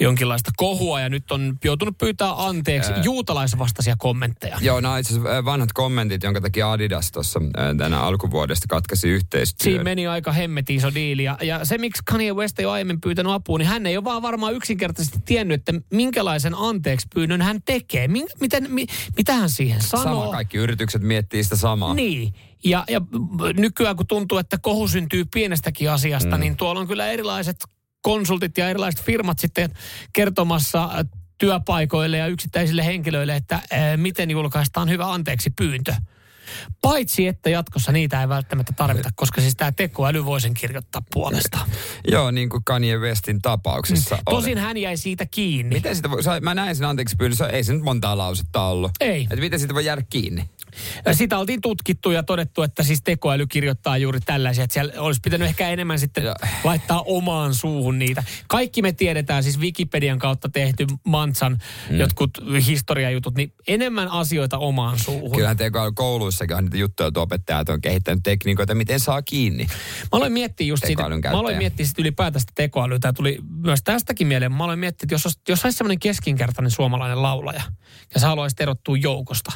jonkinlaista kohua ja nyt on joutunut pyytää anteeksi Ää... juutalaisvastaisia kommentteja. Joo, nämä itse asiassa vanhat kommentit, jonka takia Adidas tuossa tänä alkuvuodesta katkaisi yhteistyön. Siinä meni aika hemmetin iso diili ja, ja se miksi Kanye West ei ole aiemmin pyytänyt apua, niin hän ei ole vaan varmaan yksinkertaisesti tiennyt, että minkälaisen anteeksi pyynnön hän tekee. Min, miten, mi, mitä hän siihen sanoo? Sama, kaikki yritykset miettii sitä samaa. Niin. Ja, ja nykyään kun tuntuu, että kohu syntyy pienestäkin asiasta, mm. niin tuolla on kyllä erilaiset konsultit ja erilaiset firmat sitten kertomassa työpaikoille ja yksittäisille henkilöille, että ää, miten julkaistaan hyvä anteeksi pyyntö. Paitsi, että jatkossa niitä ei välttämättä tarvita, koska siis tämä tekoäly voi sen kirjoittaa puolestaan. Joo, niin kuin Kanye Westin tapauksessa mm. Tosin hän jäi siitä kiinni. Miten sitä voi, mä näin sen anteeksi pyynnössä, ei se nyt montaa lausetta ollut. Ei. Että miten siitä voi jäädä kiinni? Sitä oltiin tutkittu ja todettu, että siis tekoäly kirjoittaa juuri tällaisia, että siellä olisi pitänyt ehkä enemmän sitten ja. laittaa omaan suuhun niitä. Kaikki me tiedetään, siis Wikipedian kautta tehty Mansan mm. jotkut historiajutut, niin enemmän asioita omaan suuhun. Kyllähän tekoäly kouluissakin on niitä juttuja, että opettajat on kehittänyt tekniikoita, miten saa kiinni. Mä aloin miettiä just siitä, mä aloin miettiä sitten ylipäätään sitä tekoälyä. Tämä tuli myös tästäkin mieleen. Mä aloin miettiä, että jos, jos olisi semmoinen keskinkertainen suomalainen laulaja ja sä haluaisit erottua joukosta,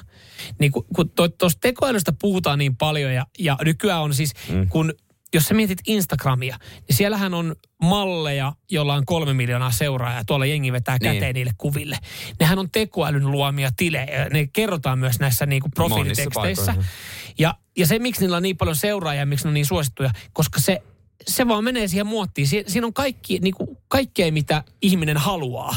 niin kun, kun tuosta tekoälystä puhutaan niin paljon ja, ja nykyään on siis, mm. kun jos sä mietit Instagramia, niin siellähän on malleja, jolla on kolme miljoonaa seuraajaa. Tuolla jengi vetää niin. käteen niille kuville. Nehän on tekoälyn luomia tilejä. Ne kerrotaan myös näissä niinku profiiliteksteissä. Ja, ja se, miksi niillä on niin paljon seuraajia, miksi ne on niin suosittuja, koska se, se vaan menee siihen muottiin. Si, siinä on kaikki, niinku, kaikkea, mitä ihminen haluaa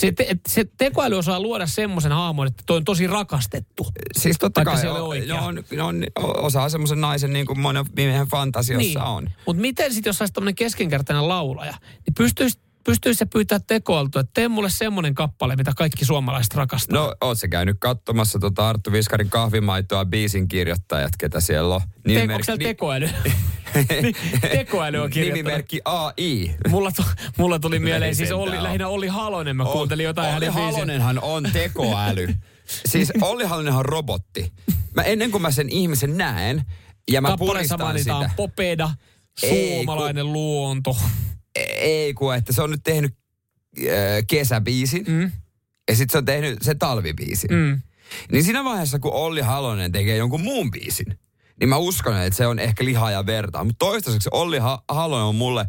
se, te, se tekoäly osaa luoda semmoisen haamon, että toi on tosi rakastettu. Siis totta kai, se on, on, on, osaa semmoisen naisen niin kuin monen miehen fantasiossa niin. on. Mutta miten sitten, jos olisi tämmöinen keskenkertainen laulaja, niin pystyisi pystyisi se pyytää tekoältyä, että tee mulle semmoinen kappale, mitä kaikki suomalaiset rakastaa. No, oot se käynyt katsomassa tota Arttu Viskarin kahvimaitoa biisin kirjoittajat, ketä siellä on. Nimimerkki... Onko tekoäly? tekoäly on kirjoittanut. Nimimerkki AI. Mulla, tu, mulla tuli mieleen siis Olli, lähinnä Olli Halonen, mä kuuntelin jotain Olli Halonenhan on tekoäly. siis Olli Halonenhan on robotti. Mä ennen kuin mä sen ihmisen näen, ja mä puristan sitä. Popeda, suomalainen Ei, kun, luonto. Ei kun, että se on nyt tehnyt äh, kesäbiisin, mm. ja sitten se on tehnyt se talvibiisin. Mm. Niin siinä vaiheessa, kun Olli Halonen tekee jonkun muun biisin, niin mä uskon, että se on ehkä lihaa ja verta. Mutta toistaiseksi Olli ha- Halonen on mulle,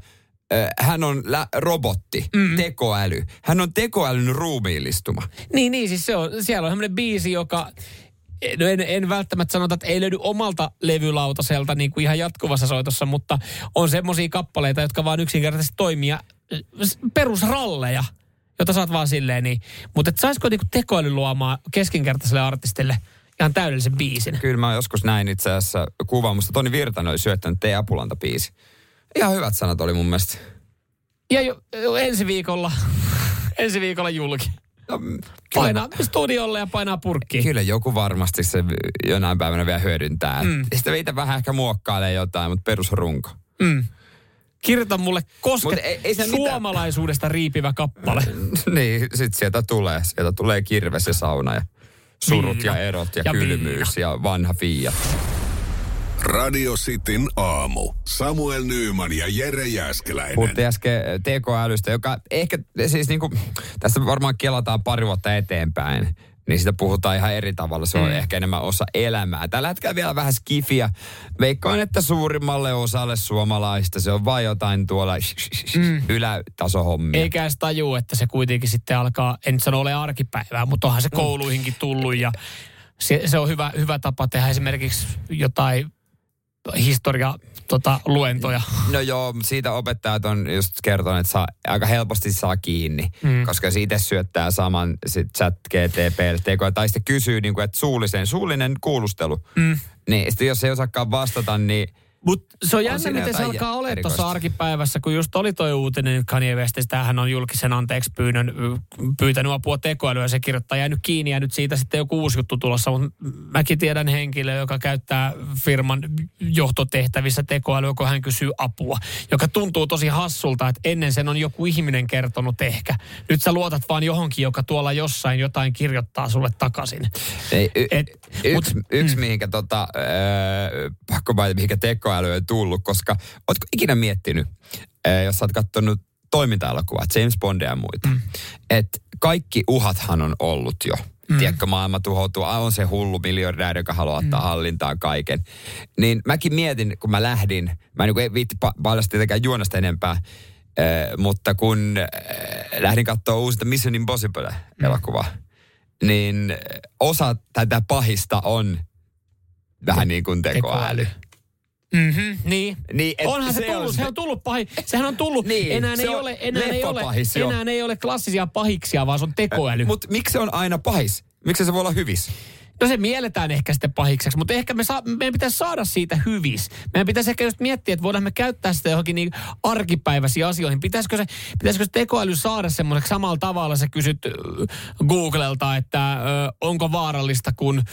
äh, hän on lä- robotti, mm. tekoäly. Hän on tekoälyn ruumiillistuma. Niin, niin, siis se on, siellä on semmoinen biisi, joka no en, en välttämättä sanota, että ei löydy omalta levylautaselta niin kuin ihan jatkuvassa soitossa, mutta on semmoisia kappaleita, jotka vaan yksinkertaisesti toimia perusralleja, jota saat vaan silleen niin. Mutta et saisiko niinku tekoäly luomaan keskinkertaiselle artistille ihan täydellisen biisin? Kyllä mä joskus näin itse asiassa kuvaa, musta Toni Virtanen oli syöttänyt Tee Apulanta biisi. Ihan hyvät sanat oli mun mielestä. Ja jo, jo ensi viikolla, ensi viikolla julki. Painaa studiolle ja painaa purkkiin. Kyllä joku varmasti se jonain päivänä vielä hyödyntää. Mm. Sitten itse vähän ehkä muokkailee jotain, mutta perusrunko. Mm. Kirjoita mulle koske ei, ei suomalaisuudesta mitään. riipivä kappale. niin, sit sieltä tulee. Sieltä tulee kirves ja sauna ja surut Viina. ja erot ja, ja kylmyys viina. ja vanha Fiat. Radio Cityn aamu. Samuel Nyyman ja Jere Jäskeläinen. Puhuttiin äsken tekoälystä, joka ehkä siis niin kuin, tässä varmaan kelataan pari vuotta eteenpäin niin sitä puhutaan ihan eri tavalla. Se on mm. ehkä enemmän osa elämää. Tällä hetkellä vielä vähän skifiä. Veikkaan, että suurimmalle osalle suomalaista se on vain jotain tuolla mm. ylätasohommia. Eikä edes tajua, että se kuitenkin sitten alkaa, en sano ole arkipäivää, mutta onhan se mm. kouluihinkin tullut ja se, se on hyvä, hyvä tapa tehdä esimerkiksi jotain historia tota, luentoja. No joo, siitä opettajat on just kertonut, että saa, aika helposti saa kiinni, mm. koska siitä syöttää saman sit chat GTP, tai sitten kysyy, niin kuin, että suullisen, suullinen kuulustelu. Mm. Niin, sitten jos ei osaakaan vastata, niin mutta se on jännä, miten se alkaa olla tuossa arkipäivässä, kun just oli toi uutinen Kanye Westistä, hän on julkisen anteeksi pyynnön, pyytänyt apua tekoälyä, se kirjoittaa jäänyt kiinni ja nyt siitä sitten joku uusi juttu tulossa, mutta mäkin tiedän henkilö, joka käyttää firman johtotehtävissä tekoälyä, kun hän kysyy apua, joka tuntuu tosi hassulta, että ennen sen on joku ihminen kertonut ehkä. Nyt sä luotat vaan johonkin, joka tuolla jossain jotain kirjoittaa sulle takaisin. Ei, y- Et, yksi, mut, yksi mm. mihinkä tota, äh, pakko mainita, mihinkä teko tekoäly on tullut, koska ootko ikinä miettinyt, eh, jos sä oot katsonut toiminta-elokuvaa, James Bondia ja muita, mm. että kaikki uhathan on ollut jo. Mm. Tiedätkö, maailma tuhoutuu, on se hullu miljardääri, joka haluaa ottaa mm. hallintaan kaiken. Niin mäkin mietin, kun mä lähdin, mä en niin viitti pa- paljasta tietenkään juonasta enempää, äh, mutta kun äh, lähdin katsoa uusinta Mission Impossible-elokuvaa, mm. niin osa tätä pahista on vähän niin kuin tekoäly. tekoäly. Mm-hmm, niin. niin et Onhan se, se tullut, on se... on tullut pahi. Sehän on tullut, niin, enää, ei ole, enää, ei ole, enää ei ole klassisia pahiksia, vaan se on tekoäly. Mutta miksi se on aina pahis? Miksi se voi olla hyvis? No se mielletään ehkä sitten pahikseksi, mutta ehkä me saa, meidän pitäisi saada siitä hyvis. Meidän pitäisi ehkä just miettiä, että voidaan me käyttää sitä johonkin niin arkipäiväisiin asioihin. Pitäisikö se, pitäisikö se tekoäly saada semmoiseksi samalla tavalla, sä kysyt Googlelta, että onko vaarallista, kun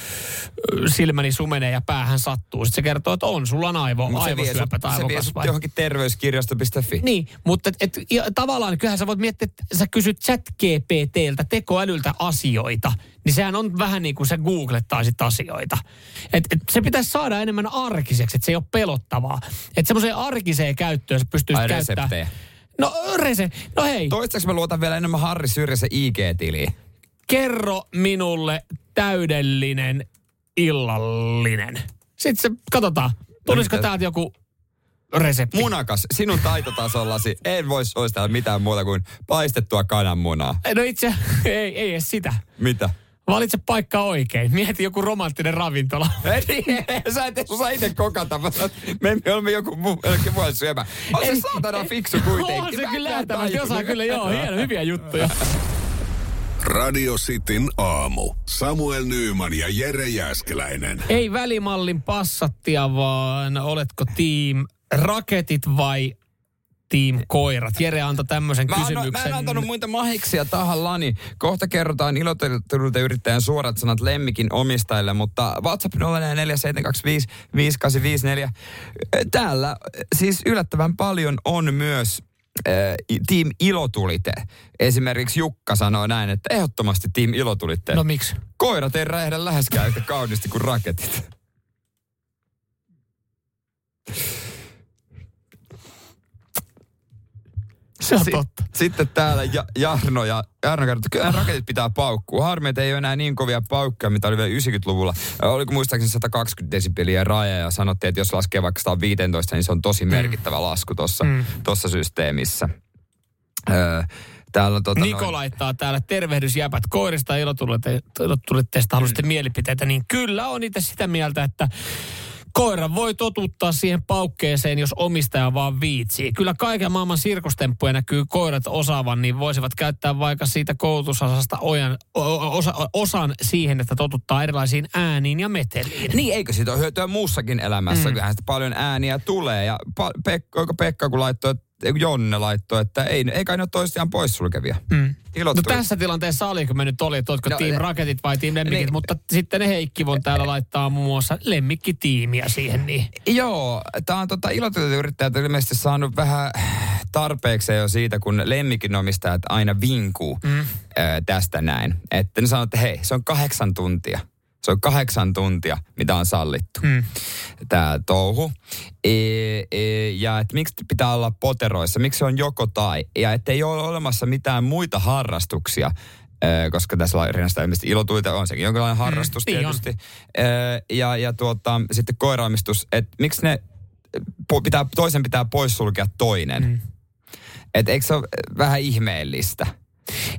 silmäni sumenee ja päähän sattuu. Sitten se kertoo, että on, sulla on aivo, vie aivosyöpä tai Se vie johonkin terveyskirjasto.fi. niin, mutta et, et, ja, tavallaan kyllähän sä voit miettiä, että sä kysyt chat GPTltä, tekoälyltä asioita, niin sehän on vähän niin kuin sä googlettaisit asioita. Et, et se pitäisi saada enemmän arkiseksi, että se ei ole pelottavaa. Että semmoiseen arkiseen käyttöön sä pystyisit Ai käyttämään. reseptejä. No rese, no hei, Toistaiseksi mä luotan vielä enemmän Harri Syrjäsen IG-tiliin. kerro minulle täydellinen illallinen. Sitten se, katsotaan, tulisiko mitä? täältä joku resepti? Munakas, sinun taitotasollasi en voisi suositella mitään muuta kuin paistettua kananmunaa. No itse, ei, ei edes sitä. Mitä? Valitse paikka oikein. Mieti joku romanttinen ravintola. Ei, niin, sä et osaa itse kokata. Mä sanon, Me me olemme joku muu, jollekin voi syömään. On se saatana fiksu kuitenkin. On se kyllä jäätävästi. Osaa kyllä, joo, hieno, hyviä juttuja. Radio Cityn aamu. Samuel Nyyman ja Jere Jäskeläinen. Ei välimallin passattia, vaan oletko team raketit vai team koirat? Jere antoi tämmöisen Mä, kysymyksen. mä en antanut muita mahiksia tahallani. Kohta kerrotaan ilotelulta yrittäjän suorat sanat lemmikin omistajille, mutta WhatsApp 0447255854. Täällä siis yllättävän paljon on myös äh, Team Ilotulite. Esimerkiksi Jukka sanoi näin, että ehdottomasti Team Ilotulite. No miksi? Koirat ei räjähdä läheskään yhtä kauniisti kuin raketit. Se on totta. Sitten täällä ja, Jarno ja Jarno kertoo, että kyllä raketit pitää paukkua. Harmi, että ei ole enää niin kovia paukkuja, mitä oli vielä 90-luvulla. Ö, Oliko muistaakseni 120 desibeliä raja ja sanottiin, että jos laskee vaikka 115, niin se on tosi merkittävä lasku tuossa Mm. tossa systeemissä. Öö, täällä on tota Niko noin- laittaa täällä tervehdysjäpät koirista ja ilotulitteista haluaisitte Mm. mielipiteitä, niin kyllä on itse sitä mieltä, että koira voi totuttaa siihen paukkeeseen, jos omistaja vaan viitsii. Kyllä kaiken maailman sirkustemppuja näkyy koirat osaavan, niin voisivat käyttää vaikka siitä koulutusosasta ojan, o, osa, osan siihen, että totuttaa erilaisiin ääniin ja meteliin. Niin, eikö siitä ole hyötyä muussakin elämässä? Mm. Kyllähän sitä paljon ääniä tulee. Ja pa- Pekka, Pekka kun laittoi, että- Jonne laittoi, että ei, ei kai ne ole toisiaan poissulkevia. Mm. Ilot No tuli- tässä tilanteessa oliko me nyt oli, että oletko No, team ne- raketit vai team lemmikit, niin. mutta sitten ne Heikki von täällä laittaa muun muassa lemmikkitiimiä siihen. Niin. Joo, tämä on tota, ilotuliteyrittäjät on ilmeisesti saanut vähän tarpeeksi jo siitä, kun lemmikinomistajat aina vinkuu mm. ö, tästä näin. Että ne sanoo, että hei, se on kahdeksan tuntia. Se on kahdeksan tuntia, mitä on sallittu. Mm. Tämä touhu. E, e, ja että miksi pitää olla poteroissa, miksi se on joko tai. Ja että ei ole olemassa mitään muita harrastuksia, ö, koska tässä rinnasta ilmeisesti ilotuita on sekin jonkinlainen harrastus niin on. tietysti. Ö, ja, ja tuota, sitten koiraamistus, että miksi ne pitää, toisen pitää poissulkea toinen. Mm. Että eikö se ole vähän ihmeellistä?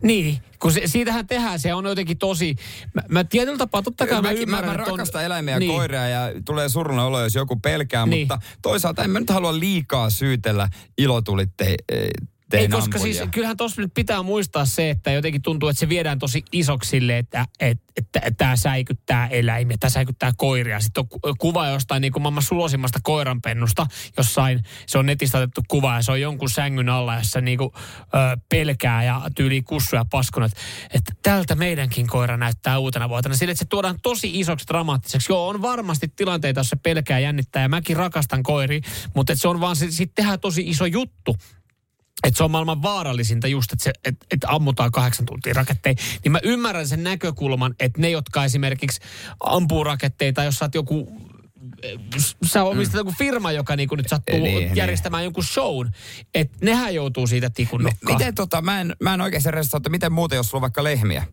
Niin, kun se, siitähän tehdään, se on jotenkin tosi, mä, mä tietyllä tapaa totta kai mä, ymmärrän, mä, mä on- rakastan eläimiä ja niin. koiria ja tulee surullinen olo, jos joku pelkää, Niin. mutta toisaalta en mä nyt halua liikaa syytellä ilotulitteen Ei, koska siis kyllähän tuossa nyt pitää muistaa se, että jotenkin tuntuu, että se viedään tosi isoksi sille, että, että, että, että tämä säikyttää eläimiä, tämä säikyttää koiria. Sitten on ku- kuva jostain niin kuin maailman sulosimmasta koiranpennusta, jossain se on netistä otettu kuva ja se on jonkun sängyn alla, jossa niin kuin, ö, pelkää ja tyyli kussuja paskona, että, että tältä meidänkin koira näyttää uutena vuotena. Sille, että se tuodaan tosi isoksi dramaattiseksi. Joo, on varmasti tilanteita, jossa pelkää jännittää ja mäkin rakastan koiria, mutta että se on vaan, sitten tehdään tosi iso juttu että se on maailman vaarallisinta just, että, se, että, että ammutaan kahdeksan tuntia raketteja. Niin mä ymmärrän sen näkökulman, että ne, jotka esimerkiksi ampuu raketteita, jos sä oot joku sä omistat mm. joku firma, joka niinku nyt sattuu Eh, niin, järjestämään jonkun shown, että nehän joutuu siitä tikun nokkaan. miten tota, mä en, mä en oikeasti resta, että miten muuten, jos sulla on vaikka lehmiä?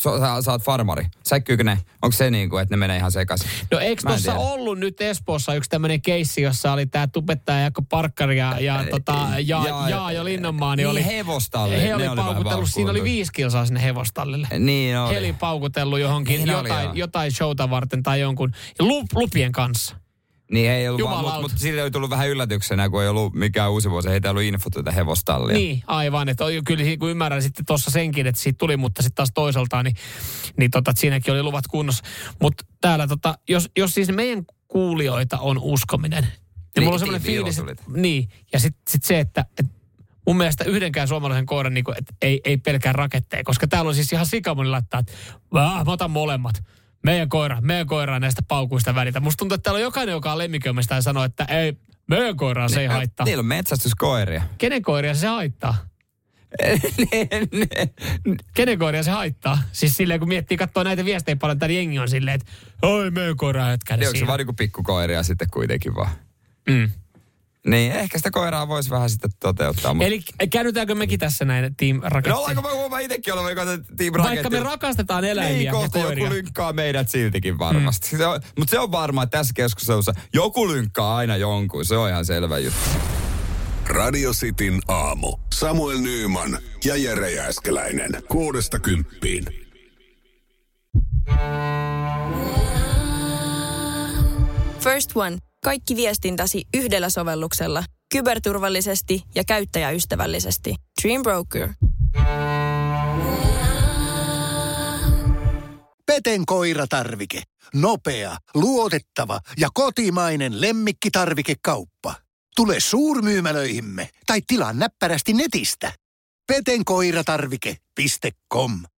Sä, sä, oot farmari. Säkkyykö ne? Onko se niin kuin, että ne menee ihan sekaisin? No eikö tuossa ollut nyt Espoossa yksi tämmöinen keissi, jossa oli tämä tubettaja Jaakko Parkkari ja, ja, tota, ja, Jaa, ja, ja Linnanmaa, niin, niin oli, hevostalle, he oli oli paukutellut, siinä oli viisi kilsaa sinne hevostallille. Niin oli. Heli paukutellut johonkin Niin oli, jotain, jotain showta varten tai jonkun lup, lupien kanssa. Niin ei ollut, vaan, mutta mut siitä ei tullut vähän yllätyksenä, kun ei ollut mikään uusi vuosi, ei ollut info tätä hevostallia. Niin, aivan. Että on, kyllä kun ymmärrän sitten tuossa senkin, että siitä tuli, mutta sitten taas toisaalta, niin, niin tota, siinäkin oli luvat kunnossa. Mutta täällä, tota, jos, jos siis meidän kuulijoita on uskominen, niin, niin mulla on semmoinen fiilis, että, niin, ja sitten sit se, että, että mun mielestä yhdenkään suomalaisen koiran niin kuin, että ei, ei pelkää raketteja, koska täällä on siis ihan sikamoni laittaa, että "Vah, mä otan molemmat. Meidän koira, meidän koira näistä paukuista välitä. Musta tuntuu, että täällä on jokainen, joka on lemmikömistä ja sanoo, että ei, meidän koiraa se ei haittaa. Niillä on metsästyskoiria. Kenen koiria se haittaa? Kenen koiria se haittaa? Siis silleen, kun miettii, katsoo näitä viestejä paljon, täällä jengi on silleen, että oi, meidän koira Niin onko se vaan niinku pikkukoiria sitten kuitenkin vaan? Mm. Niin, ehkä sitä koiraa voisi vähän sitten toteuttaa. Mutta... Eli käännytäänkö mekin tässä näin Team No Raketti? ollaanko me huomaa itsekin olevan joka Team Vaikka Raketti? me rakastetaan eläimiä niin, ja kohta koiria. joku lynkkaa meidät siltikin varmasti. Mm. Se on, mutta se on varmaa, että tässä keskustelussa joku lynkkaa aina jonkun. Se on ihan selvä juttu. Radio Cityn aamu. Samuel Nyyman ja Jere Jääskeläinen. Kuudesta kymppiin. First One. Kaikki viestintäsi yhdellä sovelluksella. Kyberturvallisesti ja käyttäjäystävällisesti. Dream Broker. Peten koiratarvike. Nopea, luotettava ja kotimainen lemmikkitarvikekauppa. Tule suurmyymälöihimme tai tilaa näppärästi netistä. petenkoiratarvike.com